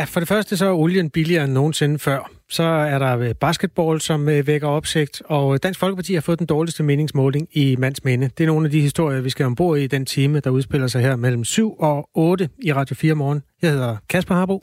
Ja, for det første så er olien billigere end nogensinde før. Så er der øh, basketball, som øh, vækker opsigt, og øh, Dansk Folkeparti har fået den dårligste meningsmåling i mands minde. Det er nogle af de historier, vi skal ombord i den time, der udspiller sig her mellem 7 og 8 i Radio 4 morgen. Jeg hedder Kasper Harbo.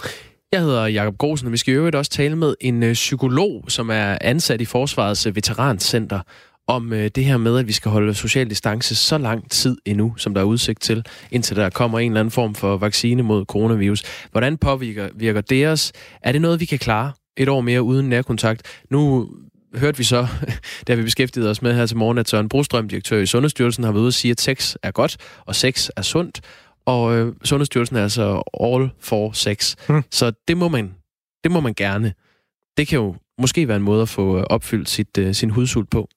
Jeg hedder Jakob Grosen, og vi skal jo også tale med en psykolog, som er ansat i Forsvarets Veterancenter, om øh, det her med, at vi skal holde social distance så lang tid endnu, som der er udsigt til, indtil der kommer en eller anden form for vaccine mod coronavirus. Hvordan påvirker virker det os? Er det noget, vi kan klare et år mere uden nærkontakt? Nu hørte vi så, da vi beskæftigede os med her til morgen, at Søren Brostrøm, direktør i Sundhedsstyrelsen, har været ude og sige, at sex er godt, og sex er sundt. Og øh, Sundhedsstyrelsen er altså all for sex. Hmm. Så det må man, det må man gerne. Det kan jo måske være en måde at få opfyldt sit, uh, sin hudsult på.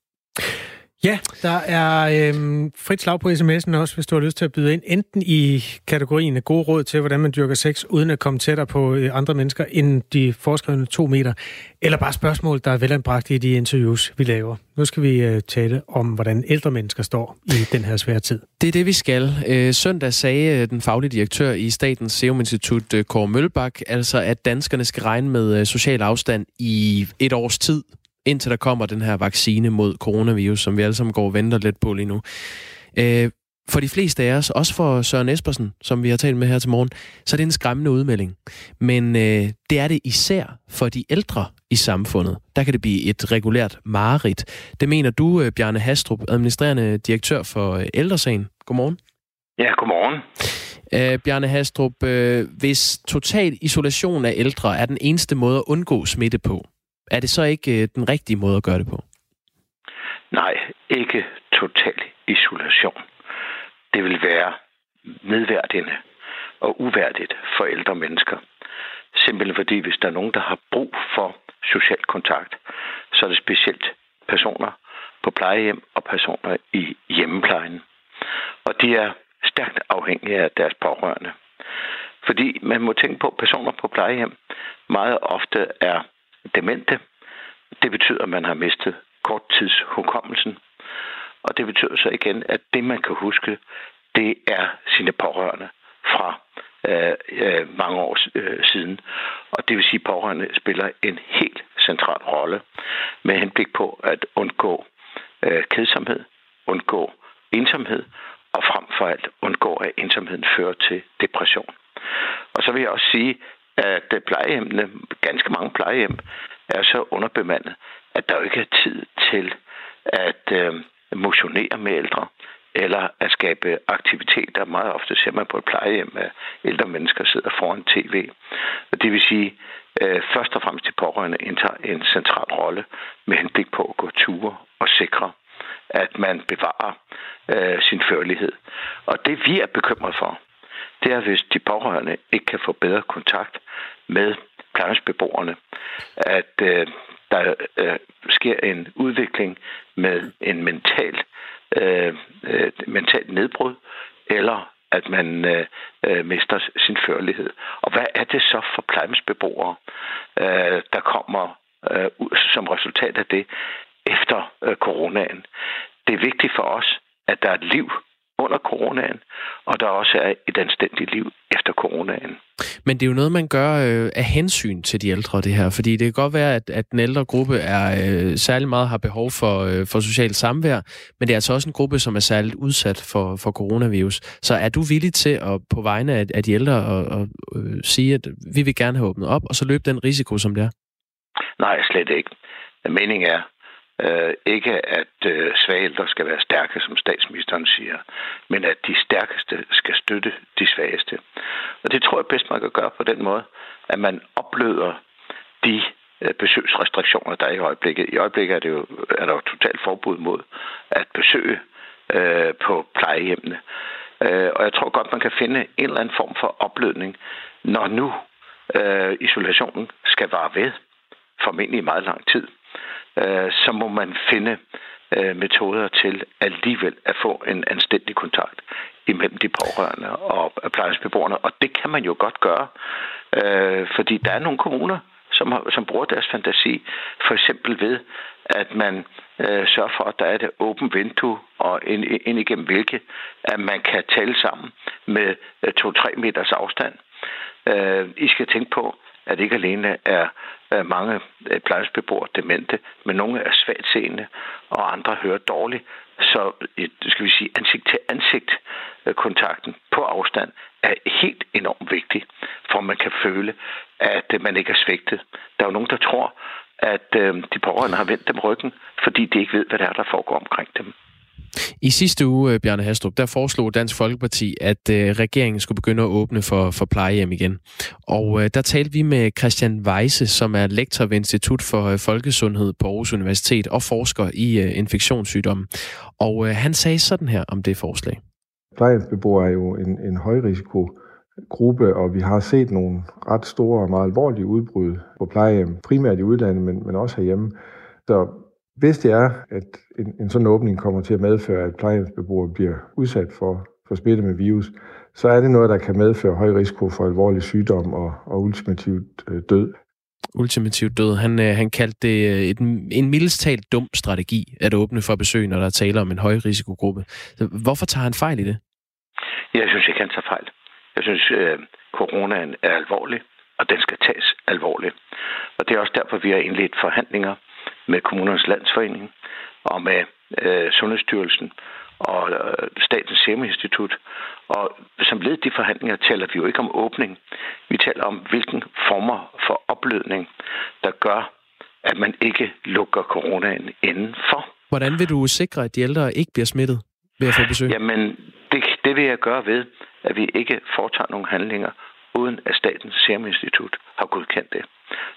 Ja, der er øhm, frit slag på sms'en også, hvis du har lyst til at byde ind. Enten i kategorien gode råd til, hvordan man dyrker sex, uden at komme tættere på øh, andre mennesker end de foreskrevne to meter. Eller bare spørgsmål, der er velanbragt i de interviews, vi laver. Nu skal vi øh, tale om, hvordan ældre mennesker står i den her svære tid. Det er det, vi skal. Øh, søndag sagde øh, den faglige direktør i Statens Serum Institut, øh, Kåre Mølbak, altså at danskerne skal regne med social afstand i et års tid indtil der kommer den her vaccine mod coronavirus, som vi alle sammen går og venter lidt på lige nu. Øh, for de fleste af os, også for Søren Espersen, som vi har talt med her til morgen, så er det en skræmmende udmelding. Men øh, det er det især for de ældre i samfundet. Der kan det blive et regulært mareridt. Det mener du, øh, Bjarne Hastrup, administrerende direktør for øh, Ældresagen. Godmorgen. Ja, godmorgen. Øh, Bjarne Hastrup, øh, hvis total isolation af ældre er den eneste måde at undgå smitte på, er det så ikke øh, den rigtige måde at gøre det på? Nej, ikke total isolation. Det vil være nedværdigende og uværdigt for ældre mennesker. Simpelthen fordi, hvis der er nogen, der har brug for social kontakt, så er det specielt personer på plejehjem og personer i hjemmeplejen. Og de er stærkt afhængige af deres pårørende. Fordi man må tænke på, at personer på plejehjem meget ofte er demente. Det betyder, at man har mistet korttidshukommelsen. Og det betyder så igen, at det, man kan huske, det er sine pårørende fra øh, øh, mange år øh, siden. Og det vil sige, at pårørende spiller en helt central rolle med henblik på at undgå øh, kedsomhed, undgå ensomhed og frem for alt undgå, at ensomheden fører til depression. Og så vil jeg også sige, at plejehjemmene, ganske mange plejehjem, er så underbemandet, at der jo ikke er tid til at øh, motionere med ældre eller at skabe aktiviteter. Meget ofte ser man på et plejehjem, at ældre mennesker sidder foran tv. Og det vil sige, øh, først og fremmest de pårørende indtager en central rolle med henblik på at gå ture og sikre, at man bevarer øh, sin førlighed. Og det vi er bekymret for, det er, hvis de pårørende ikke kan få bedre kontakt med plejehjemsbeboerne, at øh, der øh, sker en udvikling med en mental, øh, øh, mental nedbrud, eller at man øh, øh, mister sin førlighed. Og hvad er det så for plejehjemsbeboere, øh, der kommer øh, som resultat af det efter øh, coronaen? Det er vigtigt for os, at der er et liv under coronaen, og der også er et anstændigt liv efter coronaen. Men det er jo noget, man gør øh, af hensyn til de ældre, det her. Fordi det kan godt være, at, at den ældre gruppe er øh, særlig meget har behov for, øh, for socialt samvær, men det er altså også en gruppe, som er særligt udsat for, for coronavirus. Så er du villig til at på vegne af, af de ældre at, at, at øh, sige, at vi vil gerne have åbnet op, og så løbe den risiko, som det er? Nej, slet ikke. Meningen er, Øh, ikke at øh, svage ældre skal være stærke, som statsministeren siger, men at de stærkeste skal støtte de svageste. Og det tror jeg bedst, man kan gøre på den måde, at man opløder de øh, besøgsrestriktioner, der er i øjeblikket. I øjeblikket er, det jo, er der jo totalt forbud mod at besøge øh, på plejehjemmene. Øh, og jeg tror godt, man kan finde en eller anden form for oplødning, når nu øh, isolationen skal vare ved, formentlig i meget lang tid øh, så må man finde øh, metoder til alligevel at få en anstændig kontakt imellem de pårørende og plejehjemsbeboerne. Og det kan man jo godt gøre, øh, fordi der er nogle kommuner, som, har, som bruger deres fantasi, for eksempel ved, at man øh, sørger for, at der er et åbent vindue, og ind, ind igennem hvilke, at man kan tale sammen med øh, 2-3 meters afstand. Øh, I skal tænke på, at ikke alene er mange øh, plejehjemsbeboere demente, men nogle er svagt seende, og andre hører dårligt. Så skal vi sige, ansigt til ansigt øh, kontakten på afstand er helt enormt vigtig, for man kan føle, at øh, man ikke er svigtet. Der er jo nogen, der tror, at de pårørende har vendt dem ryggen, fordi de ikke ved, hvad der er, der foregår omkring dem. I sidste uge, øh, Bjarne Hastrup, der foreslog Dansk Folkeparti, at øh, regeringen skulle begynde at åbne for, for plejehjem igen. Og øh, der talte vi med Christian Weise, som er lektor ved Institut for øh, Folkesundhed på Aarhus Universitet og forsker i øh, infektionssygdomme. Og øh, han sagde sådan her om det forslag. Plejehjemsbeboere er jo en, en højrisiko gruppe, og vi har set nogle ret store og meget alvorlige udbrud på plejehjem, primært i udlandet, men, men også herhjemme. Så hvis det er, at en, en sådan åbning kommer til at medføre, at plejehjemsbeboere bliver udsat for, for smitte med virus, så er det noget, der kan medføre høj risiko for alvorlig sygdom og, og ultimativt øh, død. Ultimativt død. Han, øh, han kaldte det øh, et, en mildestalt dum strategi at åbne for besøg, når der taler om en høj risikogruppe. Hvorfor tager han fejl i det? Jeg synes ikke, han tager fejl. Jeg synes, øh, coronaen er alvorlig, og den skal tages alvorligt. Og det er også derfor, vi har indledt forhandlinger med Kommunernes Landsforening og med øh, Sundhedsstyrelsen og øh, Statens Serum Institut. Og som led i de forhandlinger taler vi jo ikke om åbning. Vi taler om, hvilken former for oplødning, der gør, at man ikke lukker coronaen indenfor. Hvordan vil du sikre, at de ældre ikke bliver smittet ved at få besøg? Jamen, det, det vil jeg gøre ved, at vi ikke foretager nogle handlinger, uden at Statens Serum Institut har godkendt det.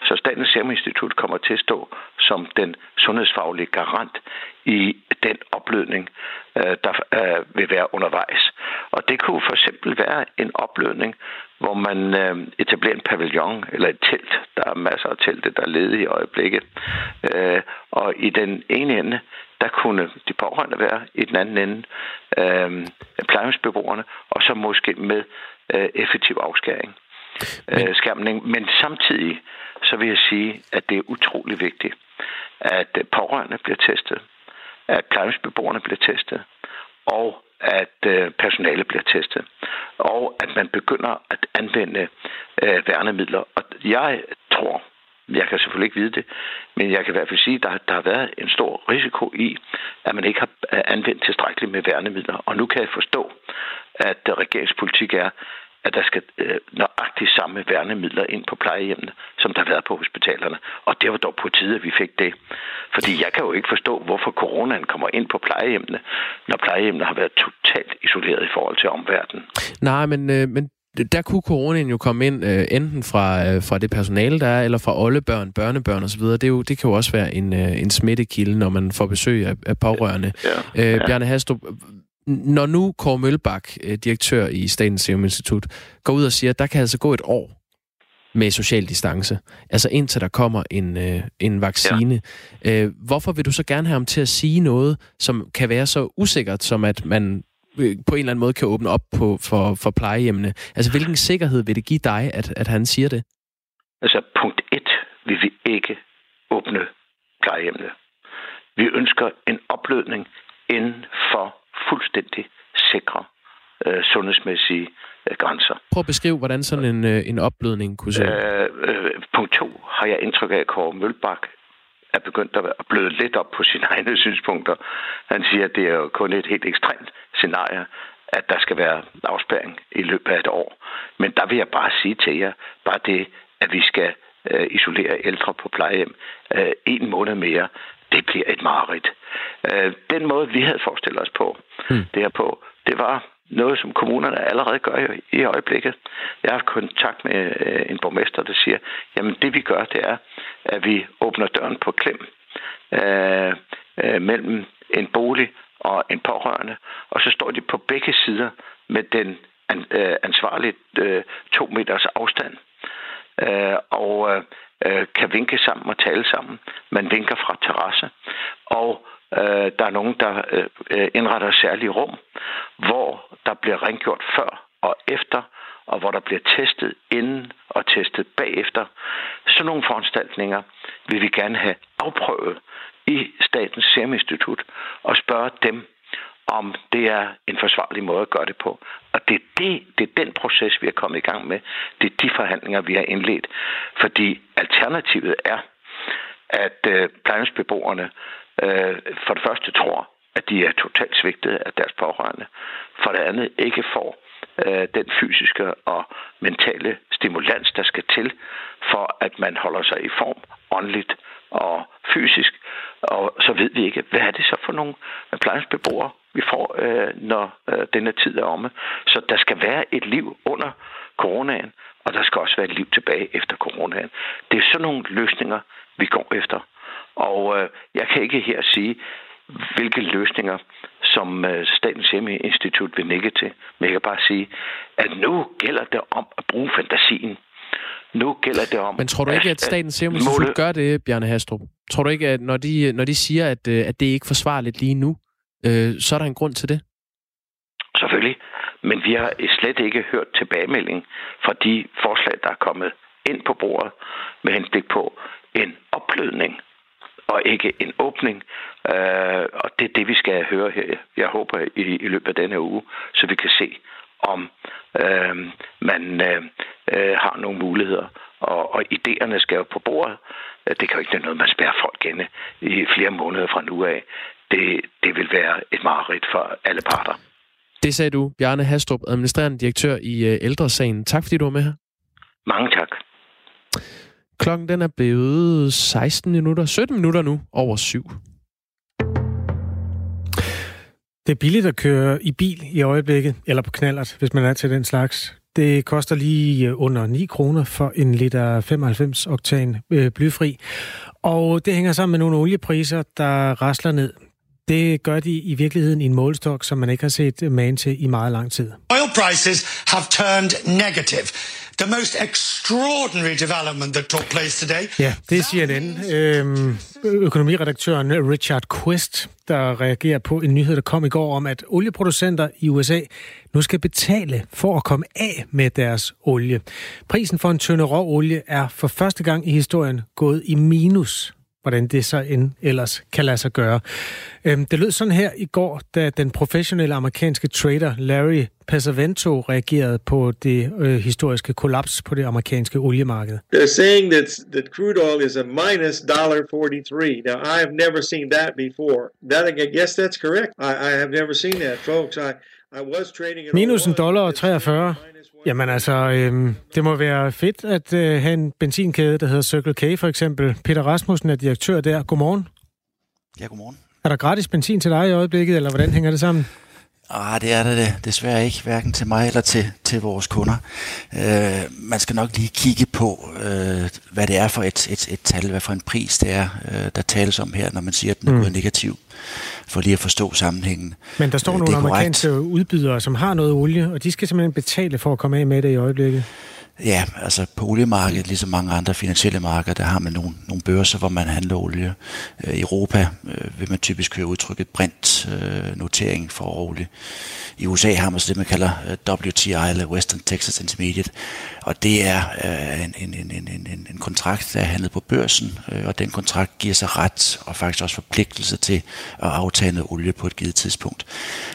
Så Statens Serum Institut kommer til at stå som den sundhedsfaglige garant i den oplødning, øh, der øh, vil være undervejs. Og det kunne for eksempel være en oplødning, hvor man øh, etablerer en pavillon eller et telt. Der er masser af telte, der er ledige i øjeblikket. Og i den ene ende, der kunne de pårørende være, i den anden ende plejehjemsbeboerne, og så måske med effektiv afskæring. Men... Øh, skærmning. Men samtidig så vil jeg sige, at det er utrolig vigtigt, at pårørende bliver testet, at plejehjemsbeboerne bliver testet, og at øh, personale bliver testet, og at man begynder at anvende øh, værnemidler. Og jeg tror, jeg kan selvfølgelig ikke vide det, men jeg kan i hvert fald sige, at der, der har været en stor risiko i, at man ikke har øh, anvendt tilstrækkeligt med værnemidler. Og nu kan jeg forstå, at regeringspolitik er, at der skal øh, nøjagtigt samme værnemidler ind på plejehjemmene, som der har været på hospitalerne. Og det var dog på tide, at vi fik det. Fordi jeg kan jo ikke forstå, hvorfor coronaen kommer ind på plejehjemmene, når plejehjemmene har været totalt isoleret i forhold til omverdenen. Nej, men, øh, men der kunne coronaen jo komme ind øh, enten fra, øh, fra det personale, der er, eller fra oldebørn, børnebørn osv. Det, er jo, det kan jo også være en, øh, en smittekilde, når man får besøg af, af pårørende. Ja, ja. Øh, Bjarne Hastrup, når nu Kåre Mølbak, øh, direktør i Statens Serum Institut, går ud og siger, at der kan altså gå et år med social distance, altså indtil der kommer en, øh, en vaccine. Ja. Øh, hvorfor vil du så gerne have ham til at sige noget, som kan være så usikkert, som at man øh, på en eller anden måde kan åbne op på, for, for plejehjemmene? Altså, hvilken sikkerhed vil det give dig, at, at han siger det? Altså, punkt et vil vi ikke åbne plejehjemmene. Vi ønsker en oplødning inden for fuldstændig sikre øh, sundhedsmæssige øh, grænser. Prøv at beskrive, hvordan sådan en, øh, en opblødning kunne se øh, øh, Punkt to har jeg indtryk af, at Kåre Mølbak er begyndt at bløde lidt op på sine egne synspunkter. Han siger, at det er jo kun et helt ekstremt scenarie, at der skal være afspæring i løbet af et år. Men der vil jeg bare sige til jer, bare det, at vi skal øh, isolere ældre på plejehjem øh, en måned mere, det bliver et mareridt. Øh, den måde, vi havde forestillet os på, mm. det her på, det var noget, som kommunerne allerede gør i, i øjeblikket. Jeg har haft kontakt med øh, en borgmester, der siger, jamen det vi gør, det er, at vi åbner døren på klem øh, øh, mellem en bolig og en pårørende, og så står de på begge sider med den an, øh, ansvarlige øh, to meters afstand. Øh, og øh, øh, kan vinke sammen og tale sammen. Man vinker fra terrasse. Og øh, der er nogen, der øh, øh indretter særlige rum, hvor der bliver rengjort før og efter, og hvor der bliver testet inden og testet bagefter. Sådan nogle foranstaltninger vil vi gerne have afprøvet i Statens Serum Institut og spørge dem, om det er en forsvarlig måde at gøre det på. Og det er, det, det er den proces, vi er kommet i gang med. Det er de forhandlinger, vi har indledt. Fordi alternativet er, at øh, plejehjemsbeboerne øh, for det første tror, at de er totalt svigtet af deres pårørende. For det andet ikke får øh, den fysiske og mentale stimulans, der skal til, for at man holder sig i form åndeligt og fysisk. Og så ved vi ikke, hvad er det så for nogle plejehjemsbeboere, vi får, øh, når øh, denne tid er omme. Så der skal være et liv under coronaen, og der skal også være et liv tilbage efter coronaen. Det er sådan nogle løsninger, vi går efter. Og øh, jeg kan ikke her sige, hvilke løsninger, som øh, Statens Serum Institut vil nikke til. Men jeg kan bare sige, at nu gælder det om at bruge fantasien. Nu gælder det om... Men tror du ikke, at Statens Serum Institut måle... gør det, Bjarne Hastrup? Tror du ikke, at når de, når de siger, at, at det ikke er forsvarligt lige nu, øh, så er der en grund til det? Selvfølgelig. Men vi har slet ikke hørt tilbagemelding fra de forslag, der er kommet ind på bordet med henblik på en opblødning og ikke en åbning. Øh, og det er det, vi skal høre her. Jeg håber i, i løbet af denne uge, så vi kan se, om øh, man øh, øh har nogle muligheder. Og, og idéerne skal jo på bordet. Det kan jo ikke være noget, man spærrer folk inde i flere måneder fra nu af. Det, det vil være et mareridt for alle parter. Det sagde du, Bjarne Hastrup, administrerende direktør i øh, Ældresagen. Tak fordi du var med her. Mange tak. Klokken den er blevet 16 minutter, 17 minutter nu over syv. Det er billigt at køre i bil i øjeblikket, eller på knallert, hvis man er til den slags. Det koster lige under 9 kroner for en liter 95 oktan øh, blyfri. Og det hænger sammen med nogle oliepriser, der rasler ned. Det gør de i virkeligheden i en målstok, som man ikke har set man til i meget lang tid. Oil prices have turned negative. The most extraordinary development that took place today. Ja, det er CNN. Øhm, økonomiredaktøren Richard Quest, der reagerer på en nyhed, der kom i går om, at olieproducenter i USA nu skal betale for at komme af med deres olie. Prisen for en tønde råolie er for første gang i historien gået i minus hvordan det så end ellers kan lade sig gøre. Øhm, det lød sådan her i går, da den professionelle amerikanske trader Larry Pesavento reagerede på det øh, historiske kollaps på det amerikanske oliemarked. They're saying that, that crude oil is a minus $1.43. Now, I have never seen that before. That, I guess that's correct. I, I have never seen that, folks. I, Minus en dollar og 43. Jamen altså, øh, det må være fedt at øh, have en benzinkæde, der hedder Circle K for eksempel. Peter Rasmussen er direktør der. Godmorgen. Ja, godmorgen. Er der gratis benzin til dig i øjeblikket, eller hvordan hænger det sammen? Ah, det er det desværre ikke, hverken til mig eller til, til vores kunder. Øh, man skal nok lige kigge på, øh, hvad det er for et, et, et tal, hvad for en pris det er, øh, der tales om her, når man siger, at den er mm. gået negativ, for lige at forstå sammenhængen. Men der står øh, nogle amerikanske udbydere, som har noget olie, og de skal simpelthen betale for at komme af med det i øjeblikket. Ja, altså på oliemarkedet, ligesom mange andre finansielle markeder, der har man nogle, nogle børser, hvor man handler olie. Øh, I Europa øh, vil man typisk høre udtrykket brint øh, notering for olie. I USA har man så det, man kalder øh, WTI, eller Western Texas Intermediate, og det er øh, en, en, en, en, en kontrakt, der er handlet på børsen, øh, og den kontrakt giver sig ret og faktisk også forpligtelse til at aftage noget olie på et givet tidspunkt.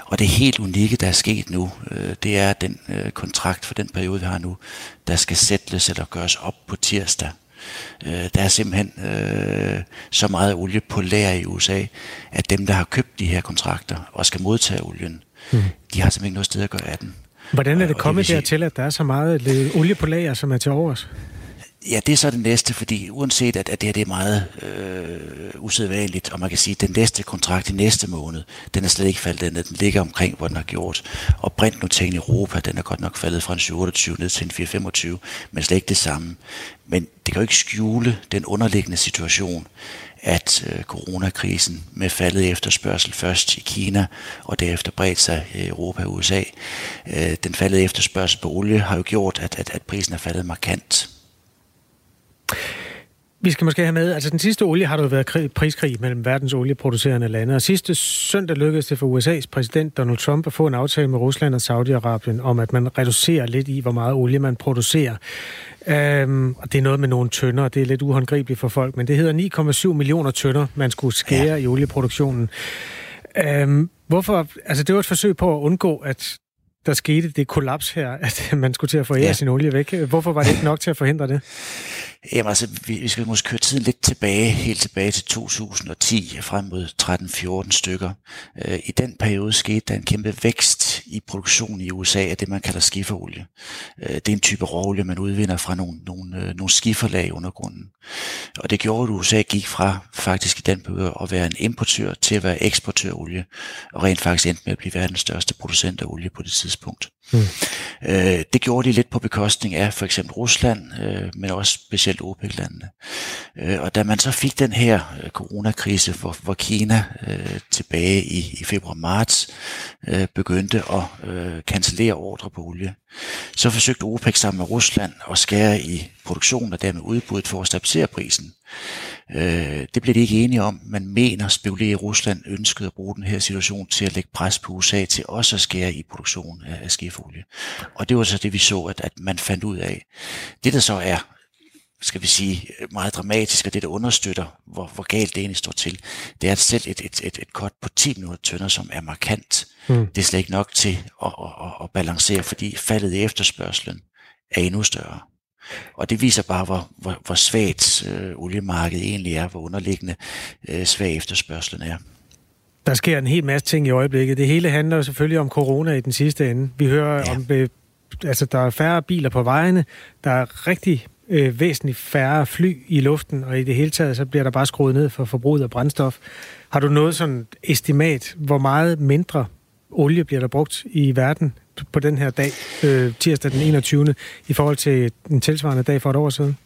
Og det helt unikke, der er sket nu, øh, det er den øh, kontrakt for den periode, vi har nu, der skal sættes eller gøres op på tirsdag. Øh, der er simpelthen øh, så meget olie på lager i USA, at dem, der har købt de her kontrakter og skal modtage olien, mm. de har simpelthen ikke noget sted at gøre af den. Hvordan er det kommet det dertil, at der er så meget olie på lager, som er til overs? Ja, det er så det næste, fordi uanset at, at det her det er meget øh, usædvanligt, og man kan sige, at den næste kontrakt i næste måned, den er slet ikke faldet ned, den ligger omkring, hvor den har gjort. Og brintnoteringen i Europa, den er godt nok faldet fra en 728 ned til en 425, men slet ikke det samme. Men det kan jo ikke skjule den underliggende situation, at øh, coronakrisen med faldet efterspørgsel først i Kina og derefter bredt sig i Europa og USA. Øh, den faldede efterspørgsel på olie har jo gjort, at, at, at prisen er faldet markant. Vi skal måske have med, altså den sidste olie har der jo været krig, priskrig mellem verdens olieproducerende lande, og sidste søndag lykkedes det for USA's præsident Donald Trump at få en aftale med Rusland og Saudi-Arabien om, at man reducerer lidt i, hvor meget olie man producerer. Øhm, og det er noget med nogle tønder, det er lidt uhåndgribeligt for folk, men det hedder 9,7 millioner tønder, man skulle skære ja. i olieproduktionen. Øhm, Hvorfor, altså det var et forsøg på at undgå, at der skete det kollaps her, at man skulle til at få ja. sin olie væk. Hvorfor var det ikke nok til at forhindre det? Jamen altså, vi, vi skal måske køre tiden lidt tilbage, helt tilbage til 2010, frem mod 13-14 stykker. Øh, I den periode skete der en kæmpe vækst i produktionen i USA af det, man kalder skiferolie. Øh, det er en type råolie, man udvinder fra nogle, nogle, øh, nogle skiferlag i undergrunden. Og det gjorde, at USA gik fra faktisk i den periode at være en importør til at være eksportør af olie, og rent faktisk endte med at blive verdens største producent af olie på det tidspunkt. Mm. det gjorde de lidt på bekostning af for eksempel Rusland, men også specielt specielt OPEC-landene. Øh, og da man så fik den her øh, coronakrise, hvor, hvor Kina øh, tilbage i, i februar-marts øh, begyndte at øh, cancellere ordre på olie, så forsøgte OPEC sammen med Rusland at skære i produktionen og dermed udbuddet for at stabilisere prisen. Øh, det blev de ikke enige om. Man mener, spekulerer Rusland ønskede at bruge den her situation til at lægge pres på USA til også at skære i produktionen af, af skifolie. Og det var så det, vi så, at, at man fandt ud af. Det, der så er skal vi sige, meget dramatisk, og det, der understøtter, hvor, hvor galt det egentlig står til, det er at selv et, et, et, et kort på 10 minutter tønder, som er markant. Mm. Det er slet ikke nok til at, at, at, at balancere, fordi faldet i efterspørgselen er endnu større. Og det viser bare, hvor, hvor, hvor svagt øh, oliemarkedet egentlig er, hvor underliggende øh, svag efterspørgselen er. Der sker en hel masse ting i øjeblikket. Det hele handler selvfølgelig om corona i den sidste ende. Vi hører ja. om, øh, altså der er færre biler på vejene, der er rigtig øh, væsentligt færre fly i luften, og i det hele taget, så bliver der bare skruet ned for forbruget af brændstof. Har du noget sådan estimat, hvor meget mindre olie bliver der brugt i verden på den her dag, øh, tirsdag den 21. i forhold til den tilsvarende dag for et år siden?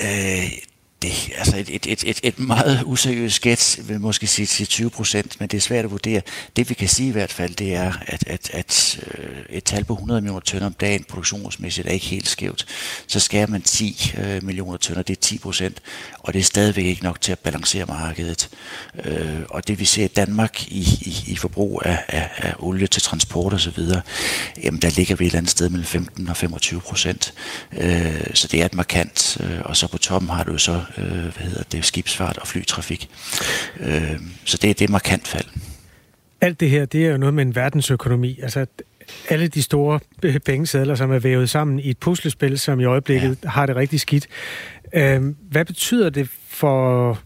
Øh, det, altså et, et, et, et, et meget useriøst gæt vil måske sige til 20 procent, men det er svært at vurdere. Det vi kan sige i hvert fald, det er, at, at, at øh, et tal på 100 millioner tønder om dagen produktionsmæssigt er ikke helt skævt. Så skærer man 10 øh, millioner tønder, det er 10 procent, og det er stadigvæk ikke nok til at balancere markedet. Øh, og det vi ser i Danmark i, i, i forbrug af, af, af olie til transport osv., jamen der ligger vi et eller andet sted mellem 15 og 25 procent. Øh, så det er et markant, øh, og så på toppen har du så øh, hvad hedder det, skibsfart og flytrafik. Øh, så det, det er markant fald. Alt det her, det er jo noget med en verdensøkonomi. Altså, alle de store pengesedler, som er vævet sammen i et puslespil, som i øjeblikket ja. har det rigtig skidt. Øh, hvad betyder det for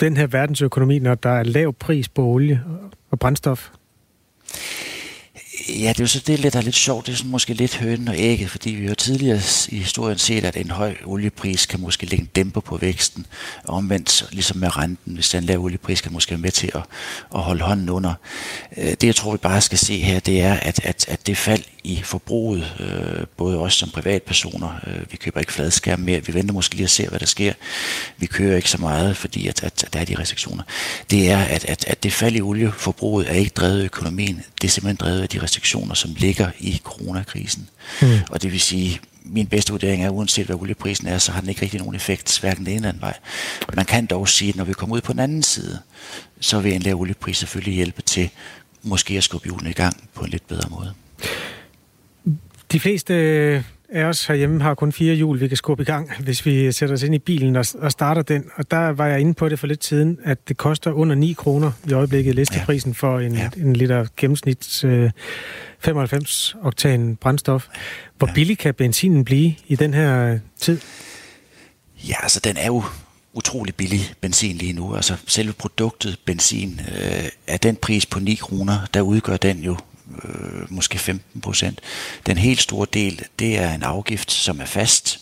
den her verdensøkonomi, når der er lav pris på olie og brændstof? Ja, det er jo så det, der er lidt sjovt. Det er sådan måske lidt hønen og ægget, fordi vi har tidligere i historien set, at en høj oliepris kan måske lægge en dæmper på væksten. Og omvendt, ligesom med renten, hvis den lav oliepris kan måske være med til at, at holde hånden under. Øh, det, jeg tror, vi bare skal se her, det er, at, at, at det fald i forbruget, øh, både os som privatpersoner, øh, vi køber ikke fladskærm mere, vi venter måske lige at se, hvad der sker. Vi kører ikke så meget, fordi at, at, at der er de restriktioner. Det er, at, at, at det fald i olieforbruget er ikke drevet af økonomien, det er simpelthen drevet af de restriktioner, som ligger i coronakrisen. Mm. Og det vil sige, min bedste vurdering er, uanset hvad olieprisen er, så har den ikke rigtig nogen effekt, hverken den ene eller anden vej. Man kan dog sige, at når vi kommer ud på den anden side, så vil en lav oliepris selvfølgelig hjælpe til måske at skubbe julen i gang på en lidt bedre måde. De fleste af os herhjemme har kun fire hjul, vi kan skubbe i gang, hvis vi sætter os ind i bilen og, og starter den. Og der var jeg inde på det for lidt siden, at det koster under 9 kroner i øjeblikket listeprisen ja. for en, ja. en liter gennemsnits øh, 95-oktan brændstof. Hvor ja. billig kan benzinen blive i den her tid? Ja, altså den er jo utrolig billig benzin lige nu. Altså selve produktet benzin øh, er den pris på 9 kroner, der udgør den jo øh, måske 15 procent. Den helt store del, det er en afgift, som er fast,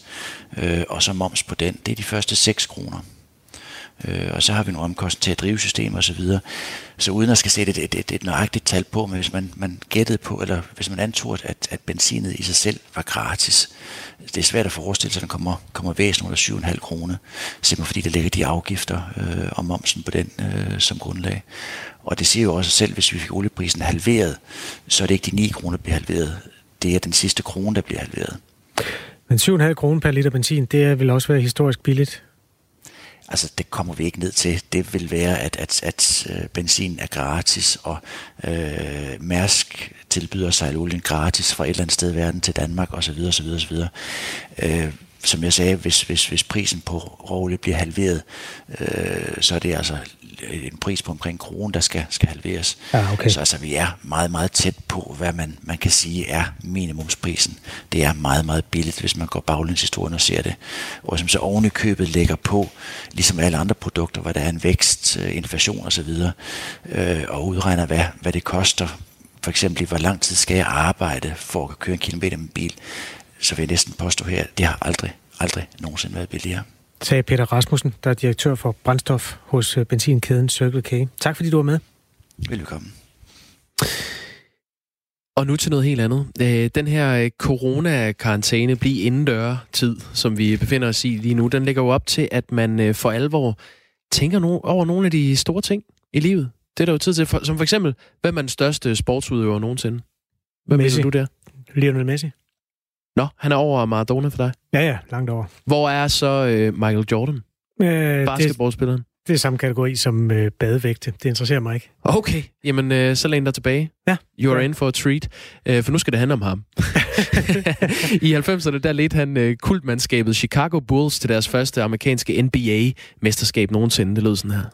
øh, og så moms på den, det er de første 6 kroner. Øh, og så har vi nogle omkostninger til at drive systemer osv. Så, så uden at skal sætte et, et, et, et nøjagtigt tal på, men hvis man, man gættede på, eller hvis man antog, at, at benzinet i sig selv var gratis, det er svært at forestille sig, at den kommer, kommer væsentligt under 7,5 kroner, simpelthen fordi der ligger de afgifter øh, og momsen på den øh, som grundlag. Og det siger jo også selv, hvis vi fik olieprisen halveret, så er det ikke de 9 kroner, der bliver halveret. Det er den sidste krone, der bliver halveret. Men 7,5 kroner per liter benzin, det vil også være historisk billigt. Altså, det kommer vi ikke ned til. Det vil være, at, at, at øh, benzin er gratis, og øh, Mærsk tilbyder sejlolien gratis fra et eller andet sted i verden til Danmark, osv. osv., osv. Øh, som jeg sagde, hvis, hvis, hvis prisen på råolie bliver halveret, øh, så er det altså en pris på omkring kronen, der skal, skal halveres. Ja, okay. Så altså, vi er meget, meget tæt på, hvad man, man kan sige er minimumsprisen. Det er meget, meget billigt, hvis man går baglæns historien og ser det. Og som så oven i købet lægger på, ligesom alle andre produkter, hvor der er en vækst, øh, inflation osv., øh, og udregner, hvad, hvad det koster. For eksempel, hvor lang tid skal jeg arbejde for at køre en kilometer med bil, så vil jeg næsten påstå her, det har aldrig, aldrig nogensinde været billigere sagde Peter Rasmussen, der er direktør for brændstof hos øh, benzinkæden Circle K. Tak fordi du var med. Velkommen. Og nu til noget helt andet. Øh, den her øh, corona-karantæne, bliv indendør tid, som vi befinder os i lige nu, den lægger jo op til, at man for alvor tænker over nogle af de store ting i livet. Det er der jo tid til, som for eksempel, hvem er den største sportsudøver nogensinde? Hvad Messi. mener du der? Lionel Messi. Nå, han er over Maradona for dig? Ja, ja, langt over. Hvor er så øh, Michael Jordan? Øh, Basketballspilleren? Det, det er samme kategori som øh, badevægte. Det interesserer mig ikke. Okay, jamen øh, så læn dig tilbage. Ja. You are ja. in for a treat. Øh, for nu skal det handle om ham. I 90'erne, der ledte han øh, kultmandskabet Chicago Bulls til deres første amerikanske NBA-mesterskab nogensinde. Det lød sådan her.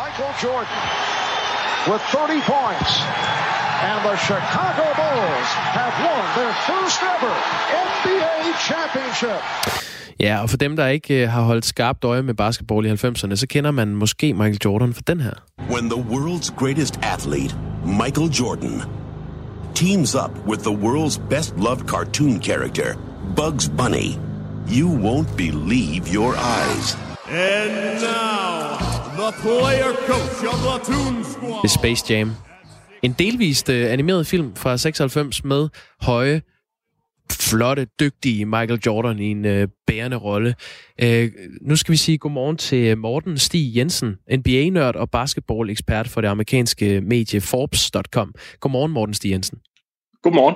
Michael Jordan with 30 points and the Chicago Bulls have won their first ever NBA championship. Ja, og for dem, der ikke uh, har holdt skarpt øje med basketball i 90'erne, så kender man måske Michael Jordan for den her. When the world's greatest athlete, Michael Jordan, teams up with the world's best loved cartoon character, Bugs Bunny, you won't believe your eyes. And now, the player coach of the Toon Squad. Det Space Jam en delvist uh, animeret film fra 96 med høje, flotte, dygtige Michael Jordan i en uh, bærende rolle. Uh, nu skal vi sige godmorgen til Morten Stig Jensen, NBA-nørd og basketball-ekspert for det amerikanske medie Forbes.com. Godmorgen, Morten Stig Jensen. Godmorgen.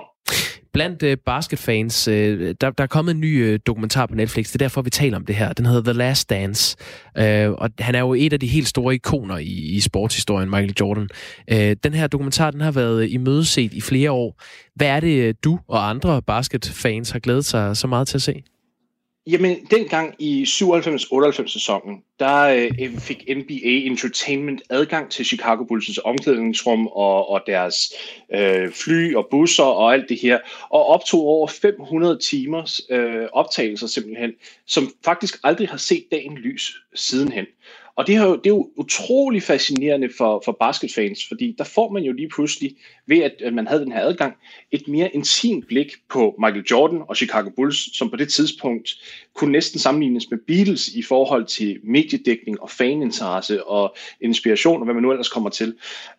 Blandt øh, basketfans, øh, der, der er kommet en ny øh, dokumentar på Netflix. Det er derfor, vi taler om det her. Den hedder The Last Dance. øh, og han er jo et af de helt store ikoner i, i sportshistorien, Michael Jordan. Øh, den her dokumentar, den har været øh, i mødeset i flere år. Hvad er det, øh, du og andre basketfans har glædet sig så meget til at se? Jamen, dengang i 97-98 sæsonen, der øh, fik NBA Entertainment adgang til Chicago Bulls' omklædningsrum og, og deres øh, fly og busser og alt det her, og optog over 500 timers øh, optagelser simpelthen, som faktisk aldrig har set dagen lys sidenhen. Og det er, jo, det er jo utrolig fascinerende for, for basketfans, fordi der får man jo lige pludselig, ved at man havde den her adgang, et mere intimt blik på Michael Jordan og Chicago Bulls, som på det tidspunkt kunne næsten sammenlignes med Beatles i forhold til mediedækning og faninteresse og inspiration og hvad man nu ellers kommer til.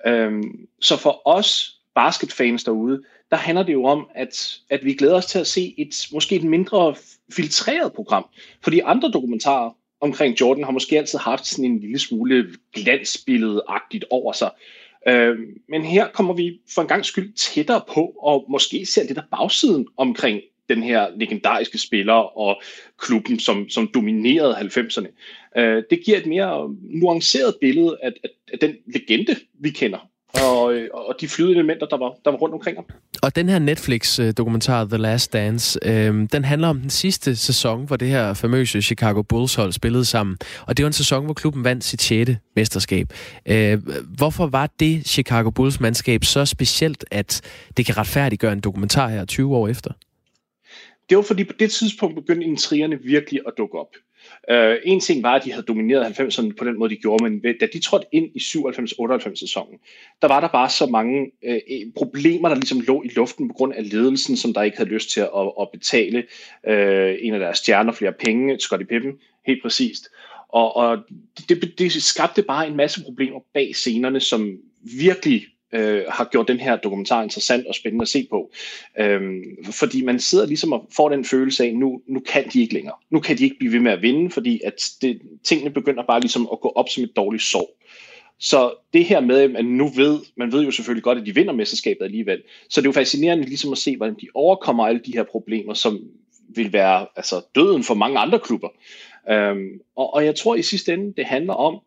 Øhm, så for os basketfans derude, der handler det jo om, at, at vi glæder os til at se et måske et mindre filtreret program. Fordi andre dokumentarer, omkring Jordan har måske altid haft sådan en lille smule glansbilledeagtigt over sig. Øh, men her kommer vi for en gang skyld tættere på, og måske ser lidt af bagsiden omkring den her legendariske spiller og klubben, som, som dominerede 90'erne. Øh, det giver et mere nuanceret billede af, af, af den legende, vi kender og, og de flydende elementer, der var, der var rundt omkring ham. Og den her Netflix-dokumentar, The Last Dance, øh, den handler om den sidste sæson, hvor det her famøse Chicago Bulls-hold spillede sammen. Og det var en sæson, hvor klubben vandt sit 6. mesterskab. Øh, hvorfor var det Chicago Bulls-mandskab så specielt, at det kan retfærdiggøre en dokumentar her 20 år efter? Det var fordi på det tidspunkt begyndte intrigerne virkelig at dukke op. Øh, en ting var, at de havde domineret 90'erne på den måde, de gjorde, men da de trådte ind i 97-98 sæsonen, der var der bare så mange øh, e, problemer, der ligesom lå i luften på grund af ledelsen, som der ikke havde lyst til at, at betale øh, en af deres stjerner flere penge, Scottie Pippen, helt præcist. Og, og det, det skabte bare en masse problemer bag scenerne, som virkelig øh, har gjort den her dokumentar interessant og spændende at se på. Øhm, fordi man sidder ligesom og får den følelse af, nu, nu kan de ikke længere. Nu kan de ikke blive ved med at vinde, fordi at det, tingene begynder bare ligesom at gå op som et dårligt sår. Så det her med, at nu ved, man ved jo selvfølgelig godt, at de vinder mesterskabet alligevel. Så det er jo fascinerende ligesom at se, hvordan de overkommer alle de her problemer, som vil være altså, døden for mange andre klubber. Øhm, og, og jeg tror i sidste ende, det handler om,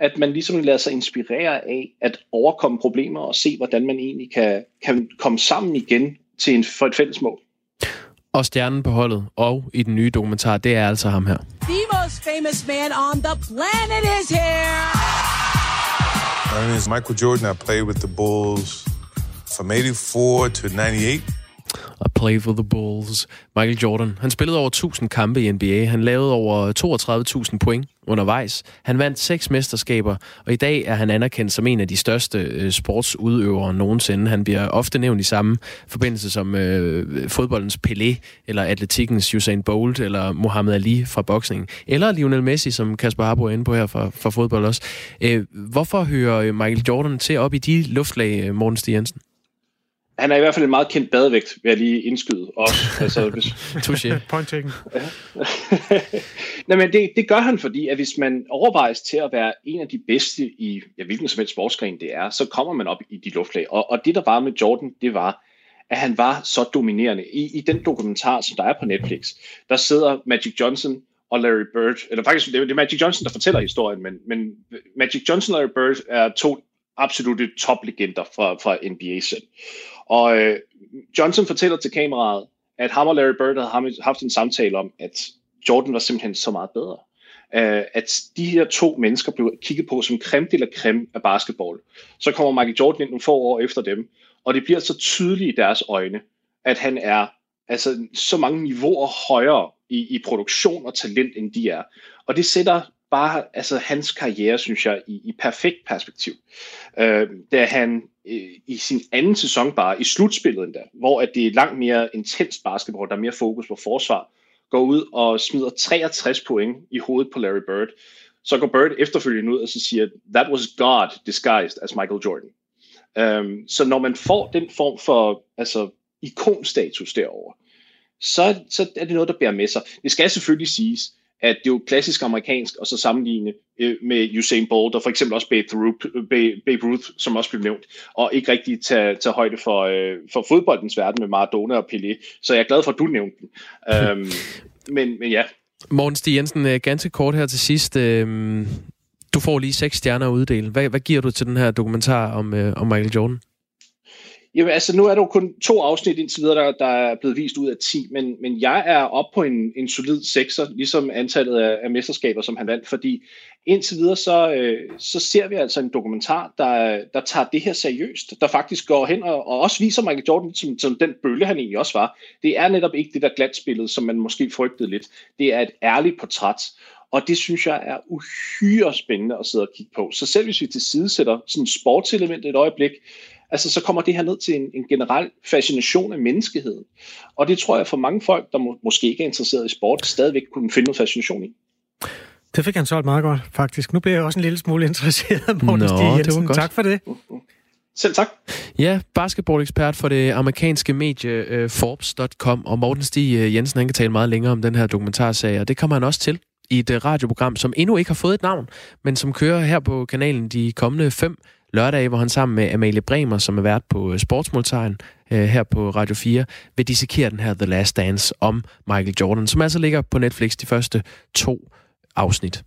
at man ligesom lader sig inspirere af at overkomme problemer og se, hvordan man egentlig kan, kan komme sammen igen til en, for et fælles mål. Og stjernen på holdet og i den nye dokumentar, det er altså ham her. The most famous man on the planet is here. My name is Michael Jordan. I played with the Bulls from 84 to 98 og play for the Bulls. Michael Jordan. Han spillede over 1000 kampe i NBA. Han lavede over 32.000 point undervejs. Han vandt seks mesterskaber, og i dag er han anerkendt som en af de største øh, sportsudøvere nogensinde. Han bliver ofte nævnt i samme forbindelse som øh, fodboldens Pelé, eller atletikkens Usain Bolt, eller Muhammad Ali fra boksning, eller Lionel Messi, som Kasper Harbo er inde på her fra, fra fodbold også. Øh, hvorfor hører Michael Jordan til op i de luftlag, øh, Morten Stig Jensen? Han er i hvert fald en meget kendt badevægt, vil jeg lige indskyde også. Altså, hvis... Touché. Point taken. Nej, men det, det gør han, fordi at hvis man overvejes til at være en af de bedste i ja, hvilken som helst sportsgren det er, så kommer man op i de luftlag. Og, og det, der var med Jordan, det var, at han var så dominerende. I, I den dokumentar, som der er på Netflix, der sidder Magic Johnson og Larry Bird, eller faktisk, det er, det er Magic Johnson, der fortæller historien, men, men Magic Johnson og Larry Bird er to absolute toplegender fra, fra NBA selv. Og øh, Johnson fortæller til kameraet, at ham og Larry Bird havde haft en samtale om, at Jordan var simpelthen så meget bedre. Øh, at de her to mennesker blev kigget på som creme eller creme af basketball. Så kommer Michael Jordan ind nogle få år efter dem, og det bliver så tydeligt i deres øjne, at han er altså så mange niveauer højere i, i produktion og talent, end de er. Og det sætter bare altså hans karriere, synes jeg, i, i perfekt perspektiv. Øh, da han øh, i sin anden sæson bare, i slutspillet endda, hvor at det er langt mere intens basketball, der er mere fokus på forsvar, går ud og smider 63 point i hovedet på Larry Bird. Så går Bird efterfølgende ud og så siger, that was God disguised as Michael Jordan. Um, så når man får den form for altså, ikonstatus derover, så, så er det noget, der bærer med sig. Det skal selvfølgelig siges, at det er jo klassisk amerikansk at så sammenligne øh, med Usain Bolt og for eksempel også Babe Ruth, Babe Ruth som også blev nævnt, og ikke rigtig tage, tage højde for, øh, for fodboldens verden med Maradona og Pelé. Så jeg er glad for, at du nævnte den. øhm, men, men ja. Morten Stig Jensen, øh, ganske kort her til sidst. Øh, du får lige seks stjerner at uddele. Hvad, hvad giver du til den her dokumentar om, øh, om Michael Jordan? Jamen altså, nu er der jo kun to afsnit indtil videre, der, der er blevet vist ud af 10, men, men jeg er op på en, en solid 6'er, ligesom antallet af, af mesterskaber, som han vandt, fordi indtil videre, så, øh, så ser vi altså en dokumentar, der, der tager det her seriøst, der faktisk går hen og, og også viser Michael Jordan som, som den bølle, han egentlig også var. Det er netop ikke det der glatsbillede, som man måske frygtede lidt. Det er et ærligt portræt, og det synes jeg er uhyre spændende at sidde og kigge på. Så selv hvis vi til sådan et sportselement et øjeblik, altså så kommer det her ned til en, en generel fascination af menneskeheden. Og det tror jeg for mange folk, der må, måske ikke er interesseret i sport, stadigvæk kunne finde noget fascination i. Det fik han solgt meget godt, faktisk. Nu bliver jeg også en lille smule interesseret, Morten Nå, Stig Jensen. Tak for det. Selv tak. Ja, basketball-ekspert for det amerikanske medie uh, Forbes.com, og Morten Stig øh, Jensen han kan tale meget længere om den her dokumentarsag, og det kommer han også til i et radioprogram, som endnu ikke har fået et navn, men som kører her på kanalen de kommende fem lørdag, hvor han sammen med Amalie Bremer, som er vært på øh, Sportsmåltegn øh, her på Radio 4, vil dissekere den her The Last Dance om Michael Jordan, som altså ligger på Netflix de første to afsnit.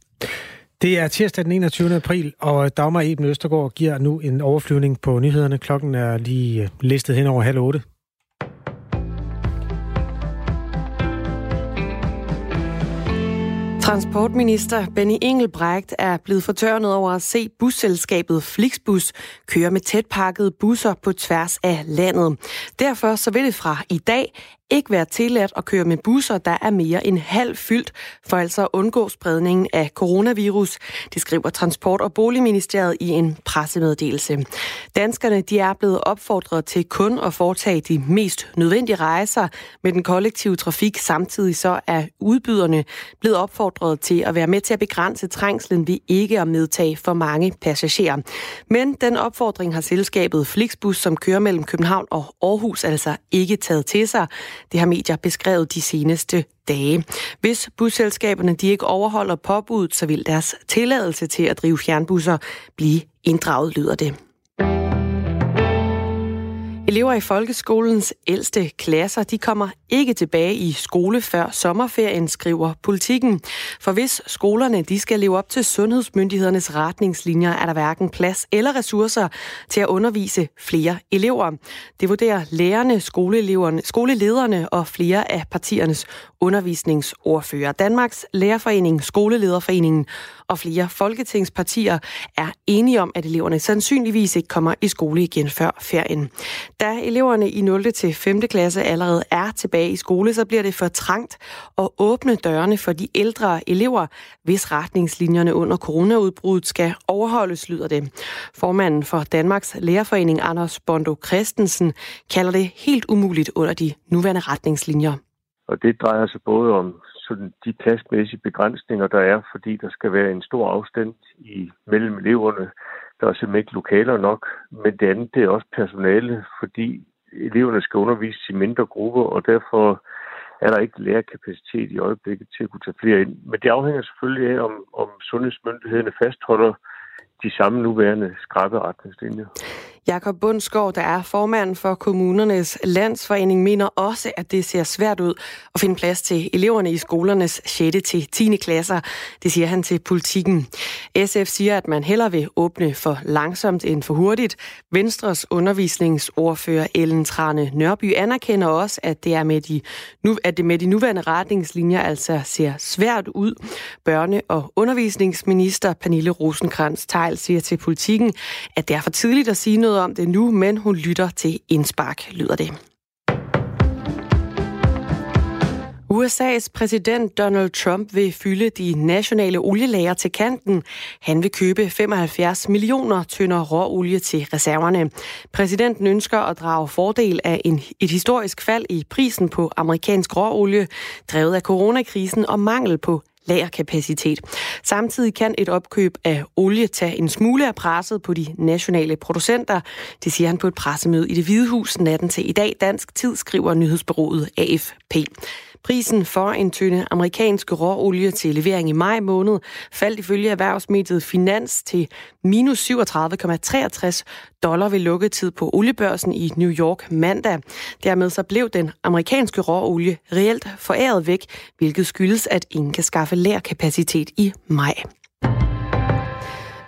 Det er tirsdag den 21. april, og Dagmar Eben Østergaard giver nu en overflyvning på nyhederne. Klokken er lige øh, listet hen over halv otte. Transportminister Benny Engelbrecht er blevet fortørnet over at se busselskabet Flixbus køre med tætpakkede busser på tværs af landet. Derfor så vil det fra i dag ikke være tilladt at køre med busser, der er mere end halv fyldt, for altså at undgå spredningen af coronavirus. Det skriver Transport- og Boligministeriet i en pressemeddelelse. Danskerne de er blevet opfordret til kun at foretage de mest nødvendige rejser med den kollektive trafik. Samtidig så er udbyderne blevet opfordret til at være med til at begrænse trængslen ved ikke at medtage for mange passagerer. Men den opfordring har selskabet Flixbus, som kører mellem København og Aarhus, altså ikke taget til sig. Det har medier beskrevet de seneste dage. Hvis busselskaberne de ikke overholder påbuddet, så vil deres tilladelse til at drive fjernbusser blive inddraget, lyder det. Elever i folkeskolens ældste klasser, de kommer ikke tilbage i skole før sommerferien, skriver politikken. For hvis skolerne de skal leve op til sundhedsmyndighedernes retningslinjer, er der hverken plads eller ressourcer til at undervise flere elever. Det vurderer lærerne, skoleeleverne, skolelederne og flere af partiernes undervisningsordfører. Danmarks Lærerforening, Skolelederforeningen og flere folketingspartier er enige om, at eleverne sandsynligvis ikke kommer i skole igen før ferien. Da eleverne i 0. til 5. klasse allerede er tilbage i skole, så bliver det for trangt at åbne dørene for de ældre elever, hvis retningslinjerne under coronaudbruddet skal overholdes, lyder det. Formanden for Danmarks Lærerforening, Anders Bondo Christensen, kalder det helt umuligt under de nuværende retningslinjer. Og det drejer sig både om sådan de pladsmæssige begrænsninger, der er, fordi der skal være en stor afstand i mellem eleverne. Der er simpelthen ikke lokaler nok. Men det andet, det er også personale, fordi eleverne skal undervises i mindre grupper, og derfor er der ikke lærerkapacitet i øjeblikket til at kunne tage flere ind. Men det afhænger selvfølgelig af, om, om sundhedsmyndighederne fastholder de samme nuværende skrappe retningslinjer. Jakob Bundsgaard, der er formand for kommunernes landsforening, mener også, at det ser svært ud at finde plads til eleverne i skolernes 6. til 10. klasser. Det siger han til politikken. SF siger, at man hellere vil åbne for langsomt end for hurtigt. Venstres undervisningsordfører Ellen Trane Nørby anerkender også, at det, er med de, nu, at det med de nuværende retningslinjer altså ser svært ud. Børne- og undervisningsminister Pernille rosenkrantz teil siger til politikken, at det er for tidligt at sige noget noget om det nu, men hun lytter til indspark, lyder det. USA's præsident Donald Trump vil fylde de nationale olielager til kanten. Han vil købe 75 millioner tønder råolie til reserverne. Præsidenten ønsker at drage fordel af en, et historisk fald i prisen på amerikansk råolie, drevet af coronakrisen og mangel på lagerkapacitet. Samtidig kan et opkøb af olie tage en smule af presset på de nationale producenter. Det siger han på et pressemøde i det Hvide Hus natten til i dag. Dansk tid skriver nyhedsbyrået AFP. Prisen for en tynde amerikansk råolie til levering i maj måned faldt ifølge erhvervsmediet Finans til minus 37,63 dollar ved lukketid på oliebørsen i New York mandag. Dermed så blev den amerikanske råolie reelt foræret væk, hvilket skyldes, at ingen kan skaffe lærkapacitet i maj.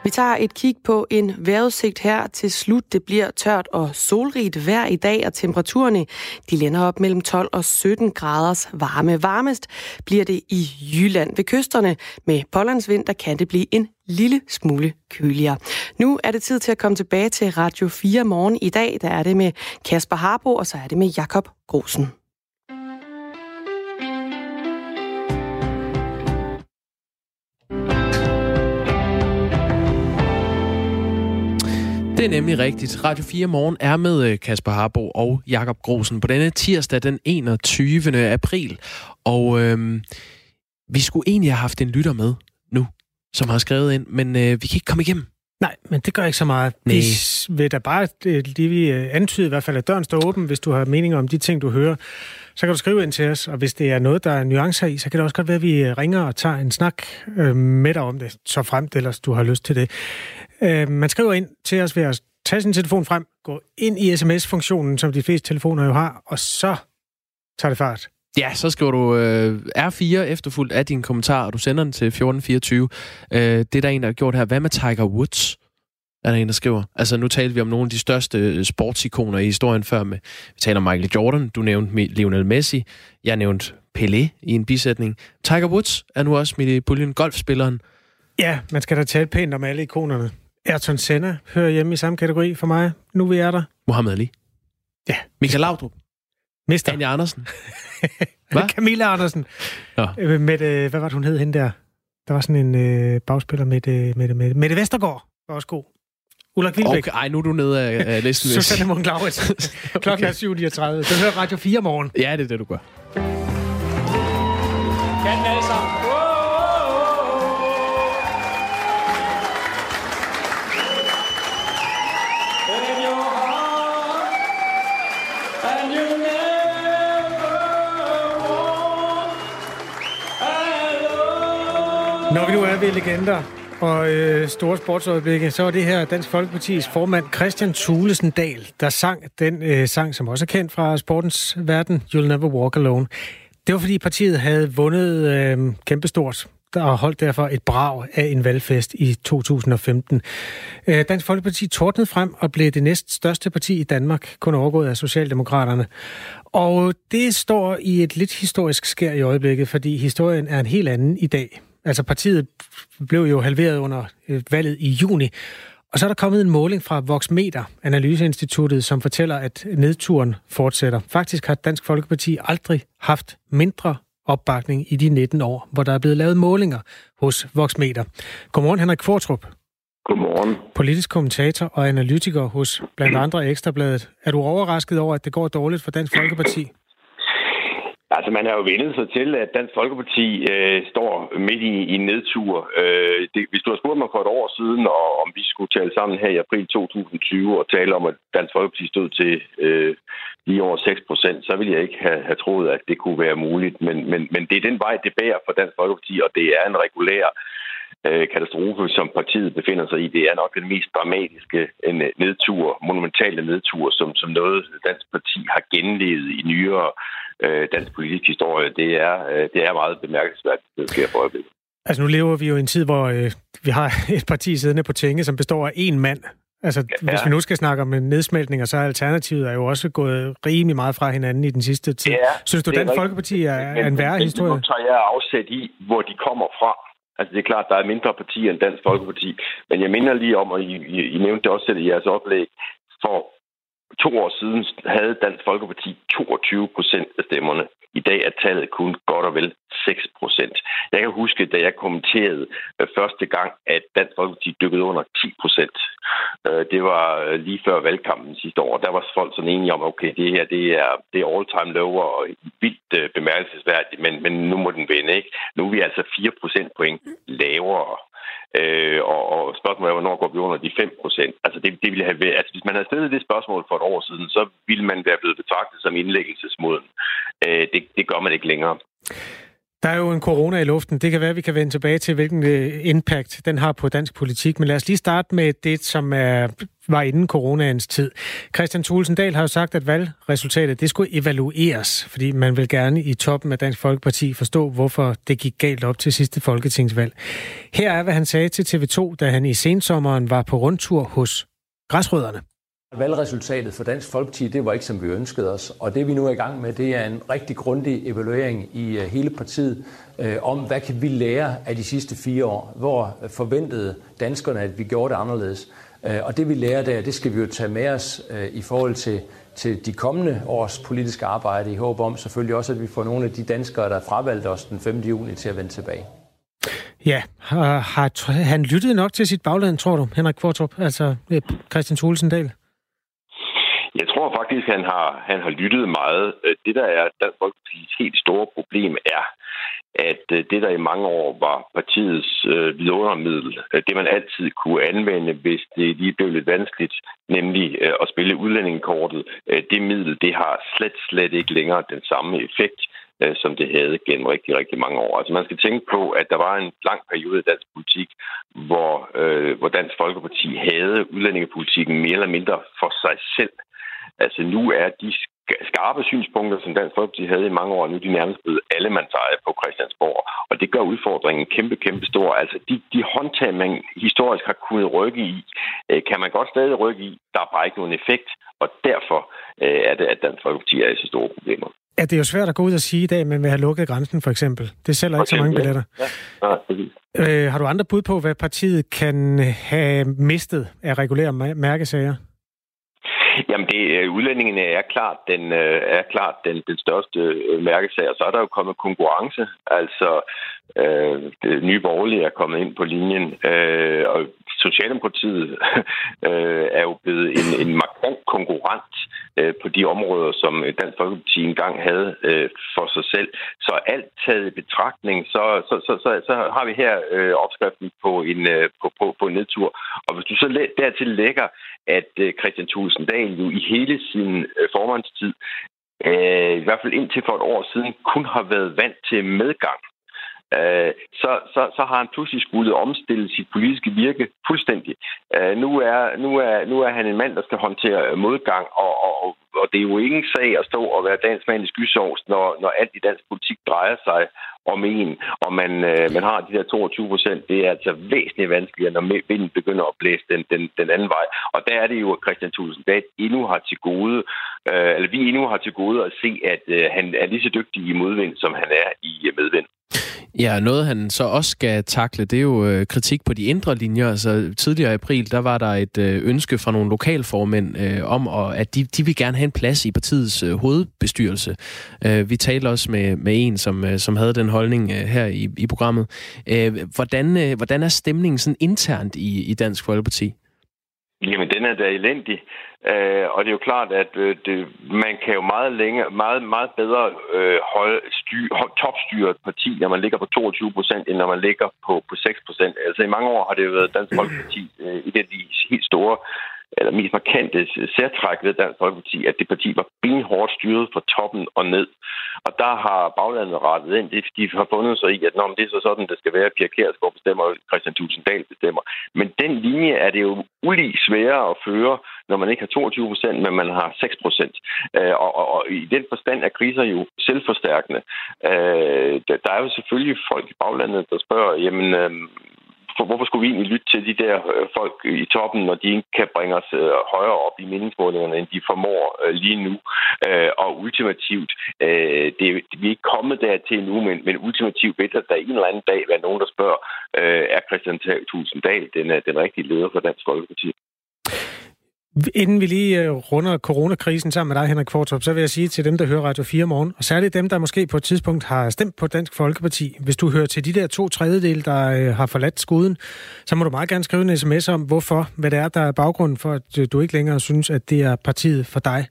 Vi tager et kig på en vejrudsigt her til slut. Det bliver tørt og solrigt vejr i dag, og temperaturerne de lander op mellem 12 og 17 graders varme. Varmest bliver det i Jylland. Ved kysterne med pålandsvind, der kan det blive en lille smule køligere. Nu er det tid til at komme tilbage til Radio 4 morgen. I dag der er det med Kasper Harbo, og så er det med Jakob Grosen. Det er nemlig rigtigt. Radio 4 Morgen er med øh, Kasper Harbo og Jakob Grosen på denne tirsdag den 21. april. Og øhm, vi skulle egentlig have haft en lytter med nu, som har skrevet ind, men øh, vi kan ikke komme igennem. Nej, men det gør ikke så meget. Nej. Vi vil da bare lige vi øh, antyde i hvert fald, at døren står åben, hvis du har meninger om de ting, du hører. Så kan du skrive ind til os, og hvis det er noget, der er nuancer i, så kan det også godt være, at vi øh, ringer og tager en snak øh, med dig om det, så fremt ellers du har lyst til det. Øh, man skriver ind til os ved at tage sin telefon frem, gå ind i sms-funktionen, som de fleste telefoner jo har, og så tager det fart. Ja, så skriver du øh, R4 efterfuldt af din kommentar, og du sender den til 1424. Øh, det er der en, der har gjort her. Hvad med Tiger Woods? Er der en, der skriver. Altså, nu talte vi om nogle af de største øh, sportsikoner i historien før. Med, vi taler om Michael Jordan, du nævnte Lionel Messi, jeg nævnte Pelé i en bisætning. Tiger Woods er nu også midt i puljen, golfspilleren. Ja, man skal da tale pænt om alle ikonerne. Ayrton Senna hører hjemme i samme kategori for mig. Nu vi er der. Mohamed Ali. Ja. Michael Laudrup. Mister. Anja Andersen. hvad? Camilla Andersen. Ja. Øh, med, øh, hvad var det, hun hed hende der? Der var sådan en øh, bagspiller med, øh, med, med, med det Vestergaard. Var også god. Ulla Kvilbæk. Okay, ej, nu er du nede af, af listen. Susanne Lauritz. Klokken okay. er 7.39. Du hører Radio 4 morgen. Ja, det er det, du gør. Når vi nu er ved legender, og øh, store sportsøjeblikke, så var det her Dansk Folkepartis formand Christian Thulesen Dahl, der sang den øh, sang, som også er kendt fra sportens verden, You'll Never Walk Alone. Det var fordi partiet havde vundet øh, kæmpestort og holdt derfor et brag af en valgfest i 2015. Øh, Dansk Folkeparti tordnede frem og blev det næst største parti i Danmark, kun overgået af Socialdemokraterne. Og det står i et lidt historisk skær i øjeblikket, fordi historien er en helt anden i dag. Altså partiet blev jo halveret under øh, valget i juni, og så er der kommet en måling fra Voxmeter, Analyseinstituttet, som fortæller, at nedturen fortsætter. Faktisk har Dansk Folkeparti aldrig haft mindre opbakning i de 19 år, hvor der er blevet lavet målinger hos Voxmeter. Godmorgen, Henrik Kvartrup. Godmorgen. Politisk kommentator og analytiker hos blandt andre Ekstrabladet. Er du overrasket over, at det går dårligt for Dansk Folkeparti? Altså, man har jo vendet sig til, at Dansk Folkeparti øh, står midt i, i en nedtur. Øh, det, hvis du har spurgt mig for et år siden, og om vi skulle tale sammen her i april 2020 og tale om, at Dansk Folkeparti stod til øh, lige over 6 procent, så ville jeg ikke have, have troet, at det kunne være muligt. Men, men, men det er den vej, det bærer for Dansk Folkeparti, og det er en regulær øh, katastrofe, som partiet befinder sig i. Det er nok den mest dramatiske en nedtur, monumentale nedtur, som, som noget Dansk Parti har genlevet i nyere øh, dansk politisk historie. Det er, øh, det er meget bemærkelsesværdigt, det sker for øjeblikket. Altså nu lever vi jo i en tid, hvor øh, vi har et parti siddende på tinge, som består af én mand. Altså, ja. hvis vi nu skal snakke om nedsmeltninger, så er Alternativet er jo også gået rimelig meget fra hinanden i den sidste tid. Ja, Synes du, Dansk Folkeparti er, er en værre historie? Nu tager jeg afsæt i, hvor de kommer fra. Altså, det er klart, der er mindre partier end Dansk Folkeparti. Men jeg minder lige om, og I, I, I nævnte det også selv i jeres oplæg, for to år siden havde Dansk Folkeparti 22 procent af stemmerne. I dag er tallet kun godt og vel 6 procent. Jeg kan huske, da jeg kommenterede øh, første gang, at Dansk Folkeparti dykkede under 10 procent. Øh, det var øh, lige før valgkampen sidste år. Der var folk sådan enige om, okay, det her det er, det er all-time low og vildt bemærkelsesværdigt, men, men nu må den vende, ikke? Nu er vi altså 4 procentpoint lavere Øh, og, og spørgsmålet er, hvornår går vi under de 5 procent? Altså, det, det ville have været, altså, hvis man havde stillet det spørgsmål for et år siden, så ville man være blevet betragtet som indlæggelsesmoden. Øh, det, det gør man ikke længere. Der er jo en corona i luften. Det kan være, at vi kan vende tilbage til, hvilken øh, impact den har på dansk politik. Men lad os lige starte med det, som er, var inden coronaens tid. Christian Thulesen har jo sagt, at valgresultatet det skulle evalueres, fordi man vil gerne i toppen af Dansk Folkeparti forstå, hvorfor det gik galt op til sidste folketingsvalg. Her er, hvad han sagde til TV2, da han i sensommeren var på rundtur hos græsrødderne. Valgresultatet for Dansk Folkeparti, det var ikke som vi ønskede os, og det vi nu er i gang med, det er en rigtig grundig evaluering i øh, hele partiet øh, om, hvad kan vi lære af de sidste fire år? Hvor forventede danskerne, at vi gjorde det anderledes? Øh, og det vi lærer der, det skal vi jo tage med os øh, i forhold til, til de kommende års politiske arbejde, i håb om selvfølgelig også, at vi får nogle af de danskere, der fravalgte os den 5. juni til at vende tilbage. Ja, har, har han lyttet nok til sit bagland, tror du, Henrik Kvartrup, altså øh, Christian Thulesen Dahl? Jeg tror faktisk, han har, han har lyttet meget. Øh, det, der er Dansk Folkeparti's helt store problem, er, at øh, det, der i mange år var partiets øh, vidundermiddel, øh, det man altid kunne anvende, hvis det lige blev lidt vanskeligt, nemlig øh, at spille udlændingekortet, øh, det middel, det har slet, slet ikke længere den samme effekt, øh, som det havde gennem rigtig, rigtig mange år. Altså man skal tænke på, at der var en lang periode i dansk politik, hvor, øh, hvor Dansk Folkeparti havde udlændingepolitikken mere eller mindre for sig selv. Altså nu er de skarpe synspunkter, som Dansk Folkeparti havde i mange år, nu er de nærmest blevet allemandseje på Christiansborg. Og det gør udfordringen kæmpe, kæmpe stor. Altså de, de håndtag, man historisk har kunnet rykke i, øh, kan man godt stadig rykke i. Der er bare ikke nogen effekt, og derfor øh, er det, at Dansk Folkeparti er i så store problemer. Ja, det er jo svært at gå ud og sige i dag, men vil have lukket grænsen for eksempel. Det sælger ikke så mange billetter. Ja, ja, øh, har du andre bud på, hvad partiet kan have mistet af regulære mærkesager? Jamen, det, øh, udlændingene er klart den, øh, er klart den, den største øh, mærkesag, og så er der jo kommet konkurrence. Altså, øh, det nye borgerlige er kommet ind på linjen, øh, og Socialdemokratiet øh, er jo blevet en, en markant konkurrent øh, på de områder, som Dansk Folkeparti engang havde øh, for sig selv. Så alt taget i betragtning, så, så, så, så, så har vi her øh, opskriften på en, øh, på, på, på nedtur. Og hvis du så dertil lægger, at øh, Christian Thulesen Dahl jo i hele sin øh, formandstid, øh, i hvert fald indtil for et år siden, kun har været vant til medgang øh, så, så, så har han pludselig skulle omstille sit politiske virke fuldstændig. Øh, nu, er, nu, er, nu er han en mand, der skal håndtere øh, modgang, og, og, og det er jo ingen sag at stå og være dansk mand i skysovs, når, når alt i dansk politik drejer sig om en, og man, øh, man har de der 22 procent, det er altså væsentligt vanskeligere, når vinden begynder at blæse den, den, den anden vej. Og der er det jo, at Christian Thulsen Dahl endnu har til gode, øh, eller vi endnu har til gode at se, at øh, han er lige så dygtig i modvind, som han er i øh, medvind. Ja, noget han så også skal takle, det er jo øh, kritik på de indre linjer. Altså tidligere i april, der var der et øh, ønske fra nogle lokalformænd øh, om, at, at de, de vil gerne have en plads i partiets øh, hovedbestyrelse. Øh, vi talte også med, med en, som, øh, som havde den holdning øh, her i, i programmet. Øh, hvordan, øh, hvordan er stemningen sådan internt i, i Dansk Folkeparti? Jamen, den er da elendig. Øh, og det er jo klart, at øh, det, man kan jo meget, længere, meget, meget bedre øh, holde styr, topstyre et parti, når man ligger på 22 procent, end når man ligger på, på 6 procent. Altså i mange år har det jo været Dansk Folkeparti øh, et af de helt store eller mest markante særtræk ved Dansk Folkeparti, at det parti var benhårdt styret fra toppen og ned. Og der har baglandet rettet ind. Det, de har fundet sig i, at når det er så sådan, det skal være, Pia Kjærsgaard bestemmer, og Christian Tulsendal bestemmer. Men den linje er det jo ulig sværere at føre, når man ikke har 22 procent, men man har 6 procent. Øh, og, og, og i den forstand er kriser jo selvforstærkende. Øh, der er jo selvfølgelig folk i baglandet, der spørger, jamen, øh, for hvorfor skulle vi egentlig lytte til de der øh, folk i toppen, når de ikke kan bringe os øh, højere op i meningsmålingerne, end de formår øh, lige nu? Og ultimativt, det, vi er ikke kommet dertil nu, men, men ultimativt ved at der en eller anden dag være nogen, der spørger, er Christian Tulsendal den, den rigtige leder for Dansk Folkeparti? Inden vi lige øh, runder coronakrisen sammen med dig, Henrik Fortrup, så vil jeg sige til dem, der hører Radio 4 morgen, og særligt dem, der måske på et tidspunkt har stemt på Dansk Folkeparti, hvis du hører til de der to tredjedel, der øh, har forladt skuden, så må du meget gerne skrive en sms om, hvorfor, hvad det er, der er baggrunden for, at øh, du ikke længere synes, at det er partiet for dig.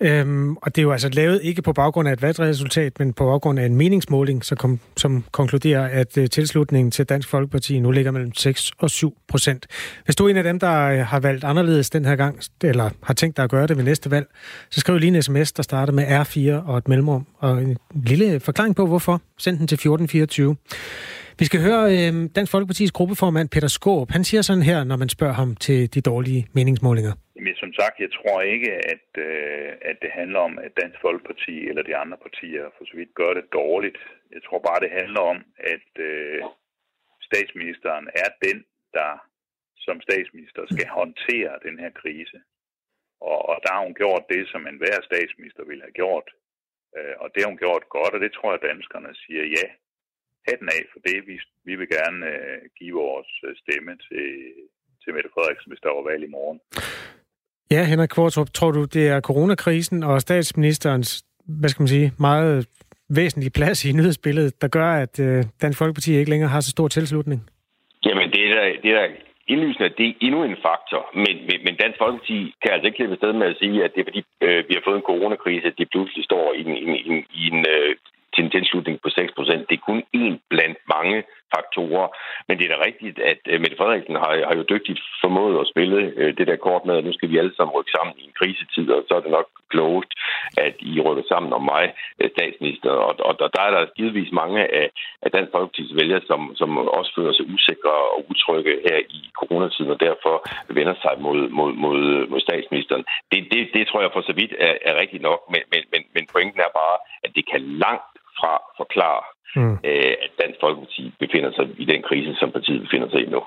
Øhm, og det er jo altså lavet ikke på baggrund af et valgresultat, men på baggrund af en meningsmåling, som, kom, som konkluderer, at øh, tilslutningen til Dansk Folkeparti nu ligger mellem 6 og 7 procent. Hvis du er en af dem, der øh, har valgt anderledes den her gang, eller har tænkt dig at gøre det ved næste valg, så skriv lige en sms, der starter med R4 og et mellemrum, og en lille forklaring på, hvorfor. Send den til 1424. Vi skal høre øh, Dansk Folkepartis gruppeformand Peter Skåb. Han siger sådan her, når man spørger ham til de dårlige meningsmålinger men som sagt, jeg tror ikke, at, øh, at det handler om, at Dansk Folkeparti eller de andre partier for så vidt gør det dårligt. Jeg tror bare, det handler om, at øh, statsministeren er den, der som statsminister skal håndtere den her krise. Og, og der har hun gjort det, som enhver statsminister ville have gjort. Øh, og det har hun gjort godt, og det tror jeg, danskerne siger ja. Hatten af for det. Vi, vi vil gerne øh, give vores øh, stemme til, til Mette Frederiksen, hvis der var valg i morgen. Ja, Henrik Kvartrup, tror du, det er coronakrisen og statsministerens, hvad skal man sige, meget væsentlige plads i nyhedsbilledet, der gør, at øh, Dansk Folkeparti ikke længere har så stor tilslutning? Jamen, det er da, det er da indlysende, at det er endnu en faktor. Men, men, men Dansk Folkeparti kan altså ikke klippe sted med at sige, at det er fordi, øh, vi har fået en coronakrise, at det pludselig står i en, i en, i en øh, til en tilslutning på 6 procent. Det er kun én blandt mange faktorer. Men det er da rigtigt, at øh, Mette Frederiksen har, har jo dygtigt formået at spille øh, det der kort med, at nu skal vi alle sammen rykke sammen i en krisetid, og så er det nok klogest, at I rykker sammen om mig, øh, statsminister. Og, og, og der er der givetvis mange af, af Dansk Folkeparti's vælgere, som, som også føler sig usikre og utrygge her i coronatiden, og derfor vender sig mod, mod, mod, mod statsministeren. Det, det, det tror jeg for så vidt er, er rigtigt nok, men, men, men, men pointen er bare, at det kan langt fra forklare, mm. øh, at Dansk Folkeparti befinder sig i den krise, som partiet befinder sig i nu.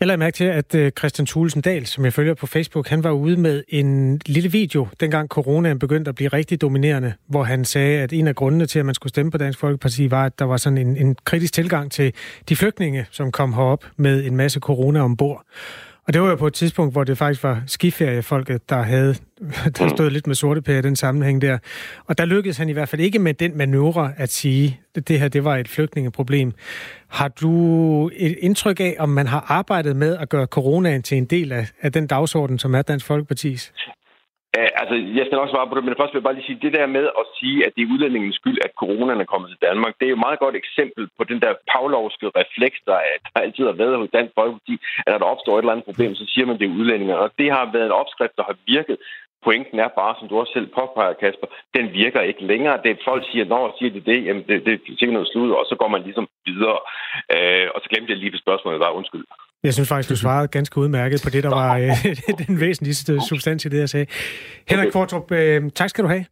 Jeg lader mærke til, at øh, Christian Thulesen Dahl, som jeg følger på Facebook, han var ude med en lille video, dengang coronaen begyndte at blive rigtig dominerende, hvor han sagde, at en af grundene til, at man skulle stemme på Dansk Folkeparti, var, at der var sådan en, en kritisk tilgang til de flygtninge, som kom herop med en masse corona ombord. Og det var jo på et tidspunkt, hvor det faktisk var skiferiefolket, der havde der stod lidt med sorte pære i den sammenhæng der. Og der lykkedes han i hvert fald ikke med den manøvre at sige, at det her det var et flygtningeproblem. Har du et indtryk af, om man har arbejdet med at gøre coronaen til en del af, af den dagsorden, som er Dansk Folkepartis? Altså, jeg skal nok svare på det, men først vil jeg bare lige sige, det der med at sige, at det er udlændingens skyld, at coronaen er kommet til Danmark, det er jo et meget godt eksempel på den der pavlovske refleks, der, er, der altid har været hos Dansk Folkeparti, at når der opstår et eller andet problem, så siger man, at det er udlændinge. Og det har været en opskrift, der har virket pointen er bare, som du også selv påpeger, Kasper, den virker ikke længere. Det folk siger, når siger de det, jamen det, det, det er noget slud, og så går man ligesom videre. Øh, og så glemte jeg lige spørgsmål spørgsmålet, var undskyld. Jeg synes faktisk, du svarede ganske udmærket på det, der var øh, den væsentligste substans i det, jeg sagde. Henrik. Kvartrup, øh, tak skal du have.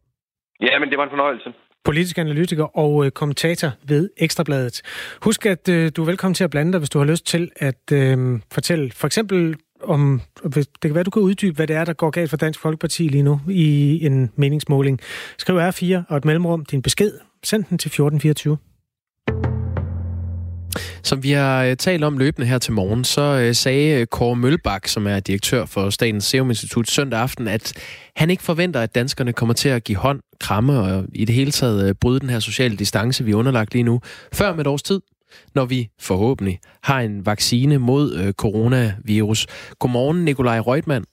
Ja, men det var en fornøjelse politisk analytiker og øh, kommentator ved Ekstrabladet. Husk, at øh, du er velkommen til at blande dig, hvis du har lyst til at øh, fortælle for eksempel om, det kan være, du kan uddybe, hvad det er, der går galt for Dansk Folkeparti lige nu i en meningsmåling. Skriv R4 og et mellemrum din besked. Send den til 1424. Som vi har øh, talt om løbende her til morgen, så øh, sagde øh, Kåre Mølbak, som er direktør for Statens Serum Institut, søndag aften, at han ikke forventer, at danskerne kommer til at give hånd, kramme og i det hele taget bryde den her sociale distance, vi er underlagt lige nu, før med et års tid, når vi forhåbentlig har en vaccine mod coronavirus. Godmorgen, Nikolaj Reutmann.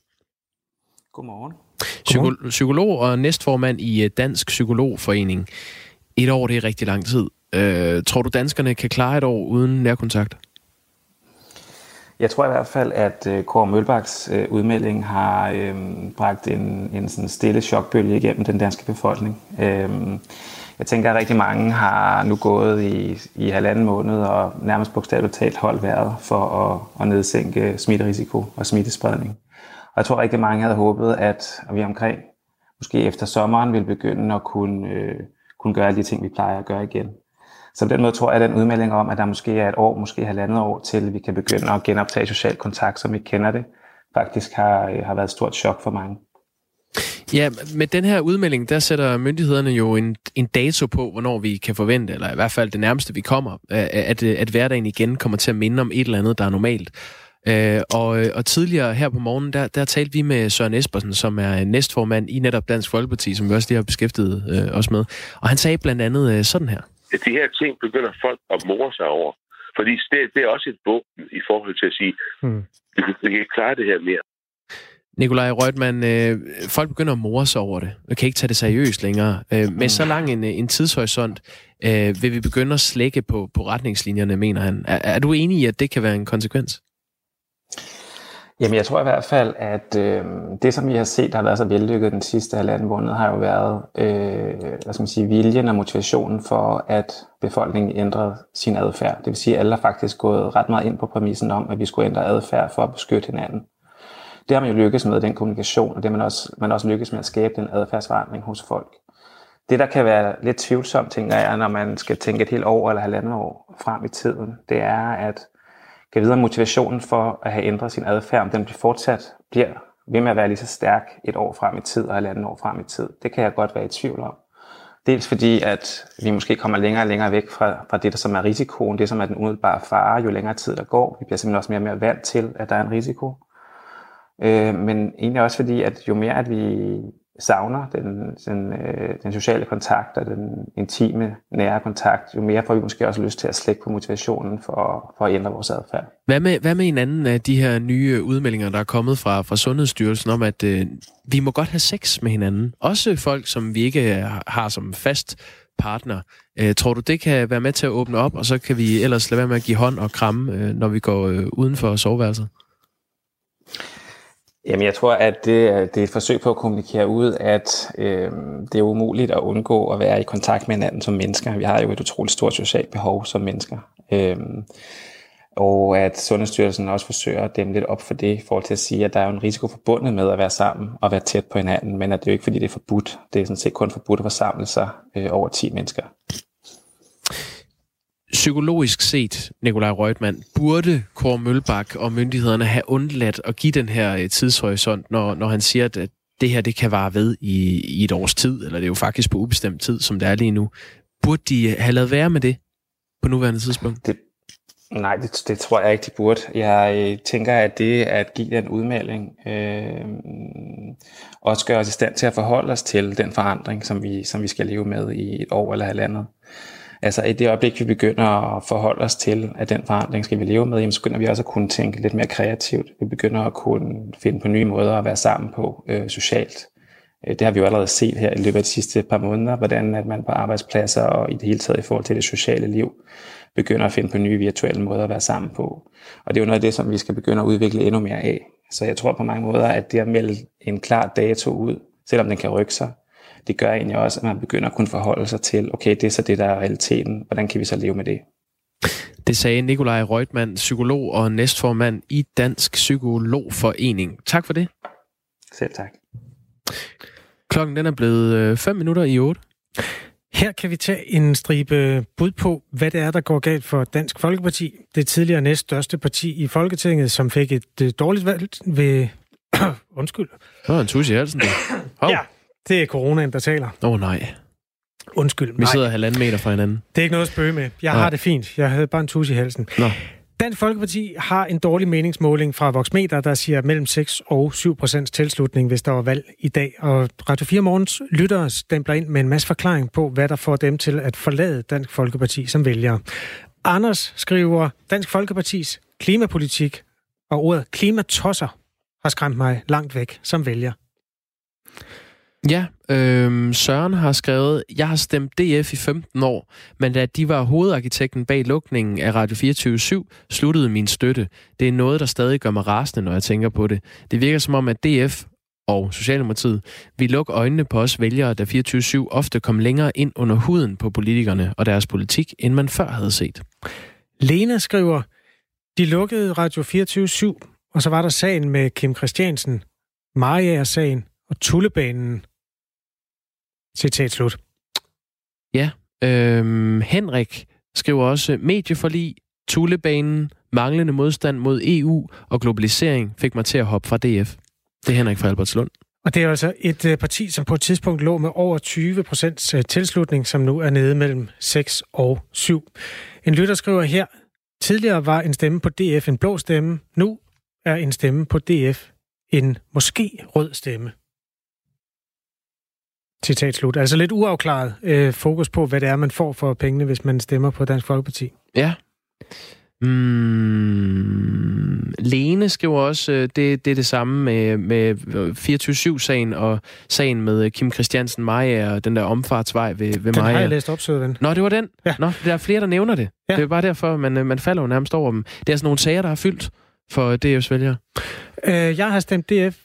Godmorgen. Psyko- psykolog og næstformand i Dansk Psykologforening. Et år, det er rigtig lang tid. Øh, tror du, danskerne kan klare et år uden nærkontakt? Jeg tror i hvert fald, at øh, Kåre Mølbaks øh, udmelding har øh, bragt en, en sådan stille chokbølge igennem den danske befolkning. Øh, jeg tænker, at rigtig mange har nu gået i, i halvanden måned og nærmest bogstaveligt talt holdt vejret for at, at nedsænke smitterisiko og smittespredning. Og jeg tror, at rigtig mange havde håbet, at vi omkring, måske efter sommeren, vil begynde at kunne, øh, kunne gøre de ting, vi plejer at gøre igen. Så på den måde tror jeg, at den udmelding om, at der måske er et år, måske halvandet år til, vi kan begynde at genoptage social kontakt, som vi kender det, faktisk har, øh, har været et stort chok for mange. Ja, med den her udmelding, der sætter myndighederne jo en, en dato på, hvornår vi kan forvente, eller i hvert fald det nærmeste vi kommer, at, at hverdagen igen kommer til at minde om et eller andet, der er normalt. Øh, og, øh, og tidligere her på morgen, der, der talte vi med Søren Espersen, som er næstformand i netop Dansk Folkeparti, som vi også lige har beskæftiget øh, os med. Og han sagde blandt andet øh, sådan her de her ting begynder folk at more sig over. Fordi det, det er også et våben i forhold til at sige, hmm. vi, vi kan ikke klare det her mere. Nikolaj Rødman, øh, folk begynder at more sig over det, og kan ikke tage det seriøst længere. Øh, med så lang en, en tidshorisont øh, vil vi begynde at slække på, på retningslinjerne, mener han. Er, er du enig i, at det kan være en konsekvens? Jamen, jeg tror i hvert fald, at øh, det, som vi har set, der har været så vellykket den sidste halvanden måned, har jo været øh, hvad skal man sige, viljen og motivationen for, at befolkningen ændrede sin adfærd. Det vil sige, at alle har faktisk gået ret meget ind på præmissen om, at vi skulle ændre adfærd for at beskytte hinanden. Det har man jo lykkes med, den kommunikation, og det har man også, man også lykkes med at skabe den adfærdsforandring hos folk. Det, der kan være lidt tvivlsomt, tænker jeg, når man skal tænke et helt år eller halvandet år frem i tiden, det er, at kan videre motivationen for at have ændret sin adfærd, om den bliver fortsat bliver ved med at være lige så stærk et år frem i tid og et andet år frem i tid. Det kan jeg godt være i tvivl om. Dels fordi, at vi måske kommer længere og længere væk fra, fra det, der som er risikoen, det som er den umiddelbare fare, jo længere tid der går. Vi bliver simpelthen også mere og mere vant til, at der er en risiko. Øh, men egentlig også fordi, at jo mere at vi savner den, den, øh, den sociale kontakt og den intime, nære kontakt, jo mere får vi måske også lyst til at slække på motivationen for, for at ændre vores adfærd. Hvad med, hvad med en anden af de her nye udmeldinger, der er kommet fra, fra Sundhedsstyrelsen om, at øh, vi må godt have sex med hinanden? Også folk, som vi ikke øh, har som fast partner. Øh, tror du, det kan være med til at åbne op, og så kan vi ellers lade være med at give hånd og kramme, øh, når vi går øh, uden for soveværelset? Jamen, jeg tror, at det, øh, det er et forsøg på at kommunikere ud, at øh, det er umuligt at undgå at være i kontakt med hinanden som mennesker. Vi har jo et utroligt stort socialt behov som mennesker. Øh, og at Sundhedsstyrelsen også forsøger at dæmme lidt op for det, i forhold til at sige, at der er en risiko forbundet med at være sammen og være tæt på hinanden, men at det er jo ikke fordi, det er forbudt. Det er sådan set kun forbudt at forsamle sig øh, over 10 mennesker psykologisk set, Nikolaj Røgtmann, burde Kåre Mølbak og myndighederne have undladt at give den her øh, tidshorisont, når, når han siger, at det her det kan vare ved i, i et års tid, eller det er jo faktisk på ubestemt tid, som det er lige nu. Burde de øh, have lavet være med det på nuværende tidspunkt? Det, nej, det, det tror jeg ikke, de burde. Jeg øh, tænker, at det at give den udmelding øh, også gør os i stand til at forholde os til den forandring, som vi, som vi skal leve med i et år eller halvandet. Altså i det øjeblik, vi begynder at forholde os til, at den forandring skal vi leve med, jamen, så begynder vi også at kunne tænke lidt mere kreativt. Vi begynder at kunne finde på nye måder at være sammen på øh, socialt. Øh, det har vi jo allerede set her i løbet af de sidste par måneder, hvordan at man på arbejdspladser og i det hele taget i forhold til det sociale liv, begynder at finde på nye virtuelle måder at være sammen på. Og det er jo noget af det, som vi skal begynde at udvikle endnu mere af. Så jeg tror på mange måder, at det at melde en klar dato ud, selvom den kan rykke sig, det gør egentlig også, at man begynder at kunne forholde sig til, okay, det er så det, der er realiteten. Hvordan kan vi så leve med det? Det sagde Nikolaj Reutmann, psykolog og næstformand i Dansk Psykologforening. Tak for det. Selv tak. Klokken den er blevet 5 minutter i 8. Her kan vi tage en stribe bud på, hvad det er, der går galt for Dansk Folkeparti. Det tidligere næststørste parti i Folketinget, som fik et dårligt valg ved... Undskyld. Det var en tus i halsen. Ja, det er coronaen, der taler. Åh oh, nej. Undskyld. Vi sidder halvanden meter fra hinanden. Det er ikke noget at spøge med. Jeg Nå. har det fint. Jeg havde bare en tus i halsen. Nå. Dansk Folkeparti har en dårlig meningsmåling fra Voxmeter, der siger mellem 6 og 7 procents tilslutning, hvis der var valg i dag. Og Radio 4 Morgens lyttere stempler ind med en masse forklaring på, hvad der får dem til at forlade Dansk Folkeparti som vælgere. Anders skriver, Dansk Folkepartis klimapolitik og ordet klimatosser har skræmt mig langt væk som vælger. Ja, øh, Søren har skrevet, jeg har stemt DF i 15 år, men da de var hovedarkitekten bag lukningen af Radio 24 sluttede min støtte. Det er noget, der stadig gør mig rasende, når jeg tænker på det. Det virker som om, at DF og Socialdemokratiet vi lukke øjnene på os vælgere, da 24 ofte kom længere ind under huden på politikerne og deres politik, end man før havde set. Lena skriver, de lukkede Radio 24 og så var der sagen med Kim Christiansen, Maria-sagen og Tullebanen. Citat slut. Ja, øhm, Henrik skriver også, medieforlig, Tullebanen, manglende modstand mod EU og globalisering fik mig til at hoppe fra DF. Det er Henrik fra Albertslund. Og det er altså et øh, parti, som på et tidspunkt lå med over 20 procents øh, tilslutning, som nu er nede mellem 6 og 7. En lytter skriver her, tidligere var en stemme på DF en blå stemme, nu er en stemme på DF en måske rød stemme. Citat slut. Altså lidt uafklaret øh, fokus på, hvad det er, man får for pengene, hvis man stemmer på Dansk Folkeparti. Ja. Mm, Lene skriver også, øh, det, det er det samme med, med 24-7-sagen og sagen med øh, Kim Christiansen Maja og den der omfartsvej ved, ved den Maja. har jeg læst op, søde ven. Nå, det var den? Ja. Nå, der er flere, der nævner det. Ja. Det er bare derfor, man, øh, man falder jo nærmest over dem. Det er sådan nogle sager, der har fyldt for DF's vælgere. Øh, jeg har stemt DF.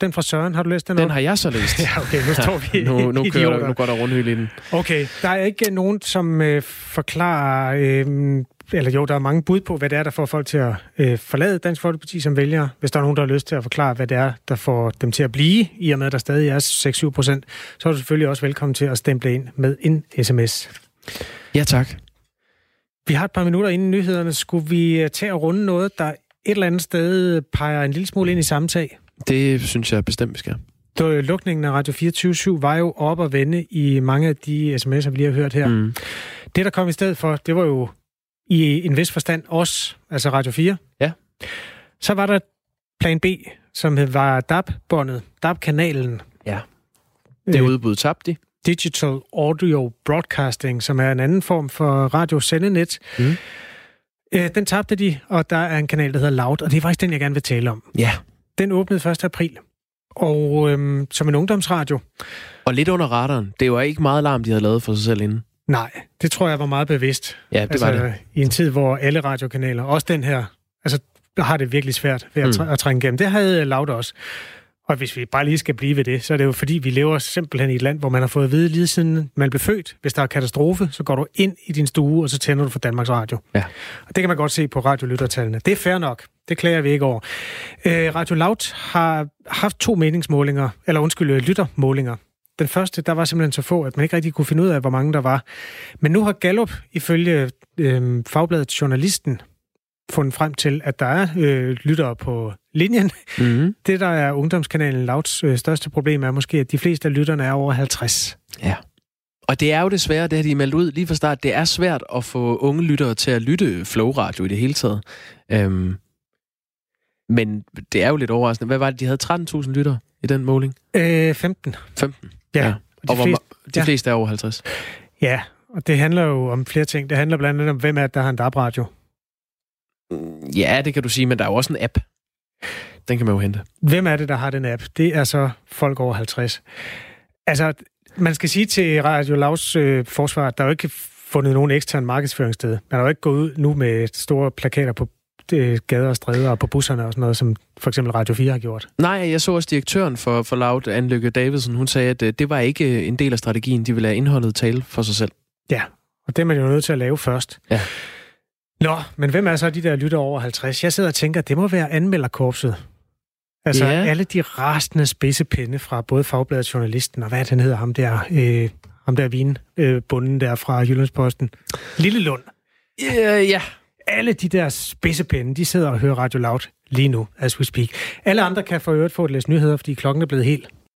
Den fra Søren, har du læst den Den op? har jeg så læst. Ja, okay, nu står vi nu, nu, kører, idioter. nu går der rundhyld i den. Okay, der er ikke nogen, som øh, forklarer, øh, eller jo, der er mange bud på, hvad det er, der får folk til at øh, forlade Dansk Folkeparti som vælgere. Hvis der er nogen, der har lyst til at forklare, hvad det er, der får dem til at blive, i og med, at der stadig er 6-7 procent, så er du selvfølgelig også velkommen til at stemple ind med en sms. Ja, tak. Vi har et par minutter inden nyhederne. Skulle vi øh, tage og runde noget, der et eller andet sted peger en lille smule ind i samtag? Det synes jeg bestemt, vi skal. Da lukningen af Radio 24 var jo op og vende i mange af de sms'er, vi lige har hørt her. Mm. Det, der kom i stedet for, det var jo i en vis forstand os, altså Radio 4. Ja. Så var der plan B, som var DAB-båndet, DAB-kanalen. Ja. Det udbud tabte de. Digital Audio Broadcasting, som er en anden form for radiosendenet. Mm. Øh, den tabte de, og der er en kanal, der hedder Loud, og det er faktisk den, jeg gerne vil tale om. Ja. Den åbnede 1. april, og øhm, som en ungdomsradio. Og lidt under radaren. Det var ikke meget larm, de havde lavet for sig selv inden. Nej, det tror jeg var meget bevidst. Ja, det var det. I en tid, hvor alle radiokanaler, også den her, altså har det virkelig svært ved at, Mm. tr- at trænge igennem. Det havde Loud også. Og hvis vi bare lige skal blive ved det, så er det jo fordi, vi lever simpelthen i et land, hvor man har fået at vide lige siden man blev født. Hvis der er katastrofe, så går du ind i din stue, og så tænder du for Danmarks Radio. Ja. Og det kan man godt se på radiolyttertallene. Det er fair nok. Det klager vi ikke over. Øh, Radio Loud har haft to meningsmålinger, eller undskyld, øh, lyttermålinger. Den første, der var simpelthen så få, at man ikke rigtig kunne finde ud af, hvor mange der var. Men nu har Gallup, ifølge øh, fagbladet Journalisten, fundet frem til, at der er øh, lyttere på linjen. Mm-hmm. Det, der er ungdomskanalen Louds øh, største problem, er måske, at de fleste af lytterne er over 50. Ja. Og det er jo desværre, det har de meldt ud lige fra start, det er svært at få unge lyttere til at lytte Flow-radio i det hele taget. Øhm, men det er jo lidt overraskende. Hvad var det, de havde 13.000 lyttere i den måling? Øh, 15. 15? Ja. ja. Og de Og hvor, fleste- de ja. fleste er over 50. Ja, og det handler jo om flere ting. Det handler blandt andet om, hvem er det, der har en DAB-radio. Ja, det kan du sige, men der er jo også en app. Den kan man jo hente. Hvem er det, der har den app? Det er så folk over 50. Altså, man skal sige til Radio Lavs øh, forsvar, at der er jo ikke fundet nogen ekstern markedsføringssted. Man har jo ikke gået ud nu med store plakater på øh, gader og stræder og på busserne og sådan noget, som for eksempel Radio 4 har gjort. Nej, jeg så også direktøren for, for Loud, Anne Davidsen, hun sagde, at øh, det var ikke øh, en del af strategien. De ville lade indholdet tale for sig selv. Ja, og det er man jo nødt til at lave først. Ja. Nå, men hvem er så de der lytter over 50? Jeg sidder og tænker, at det må være anmelderkorpset. Altså Ja. alle de rastende spidsepinde fra både Fagbladet Journalisten, og hvad han hedder, ham der, øh, ham der vinbunden øh, bunden der fra Jyllandsposten. Lille Lund. Ja, ja. Alle de der spidsepinde, de sidder og hører Radio Loud lige nu, as we speak. Alle andre kan for øvrigt få et læse nyheder, fordi klokken er blevet helt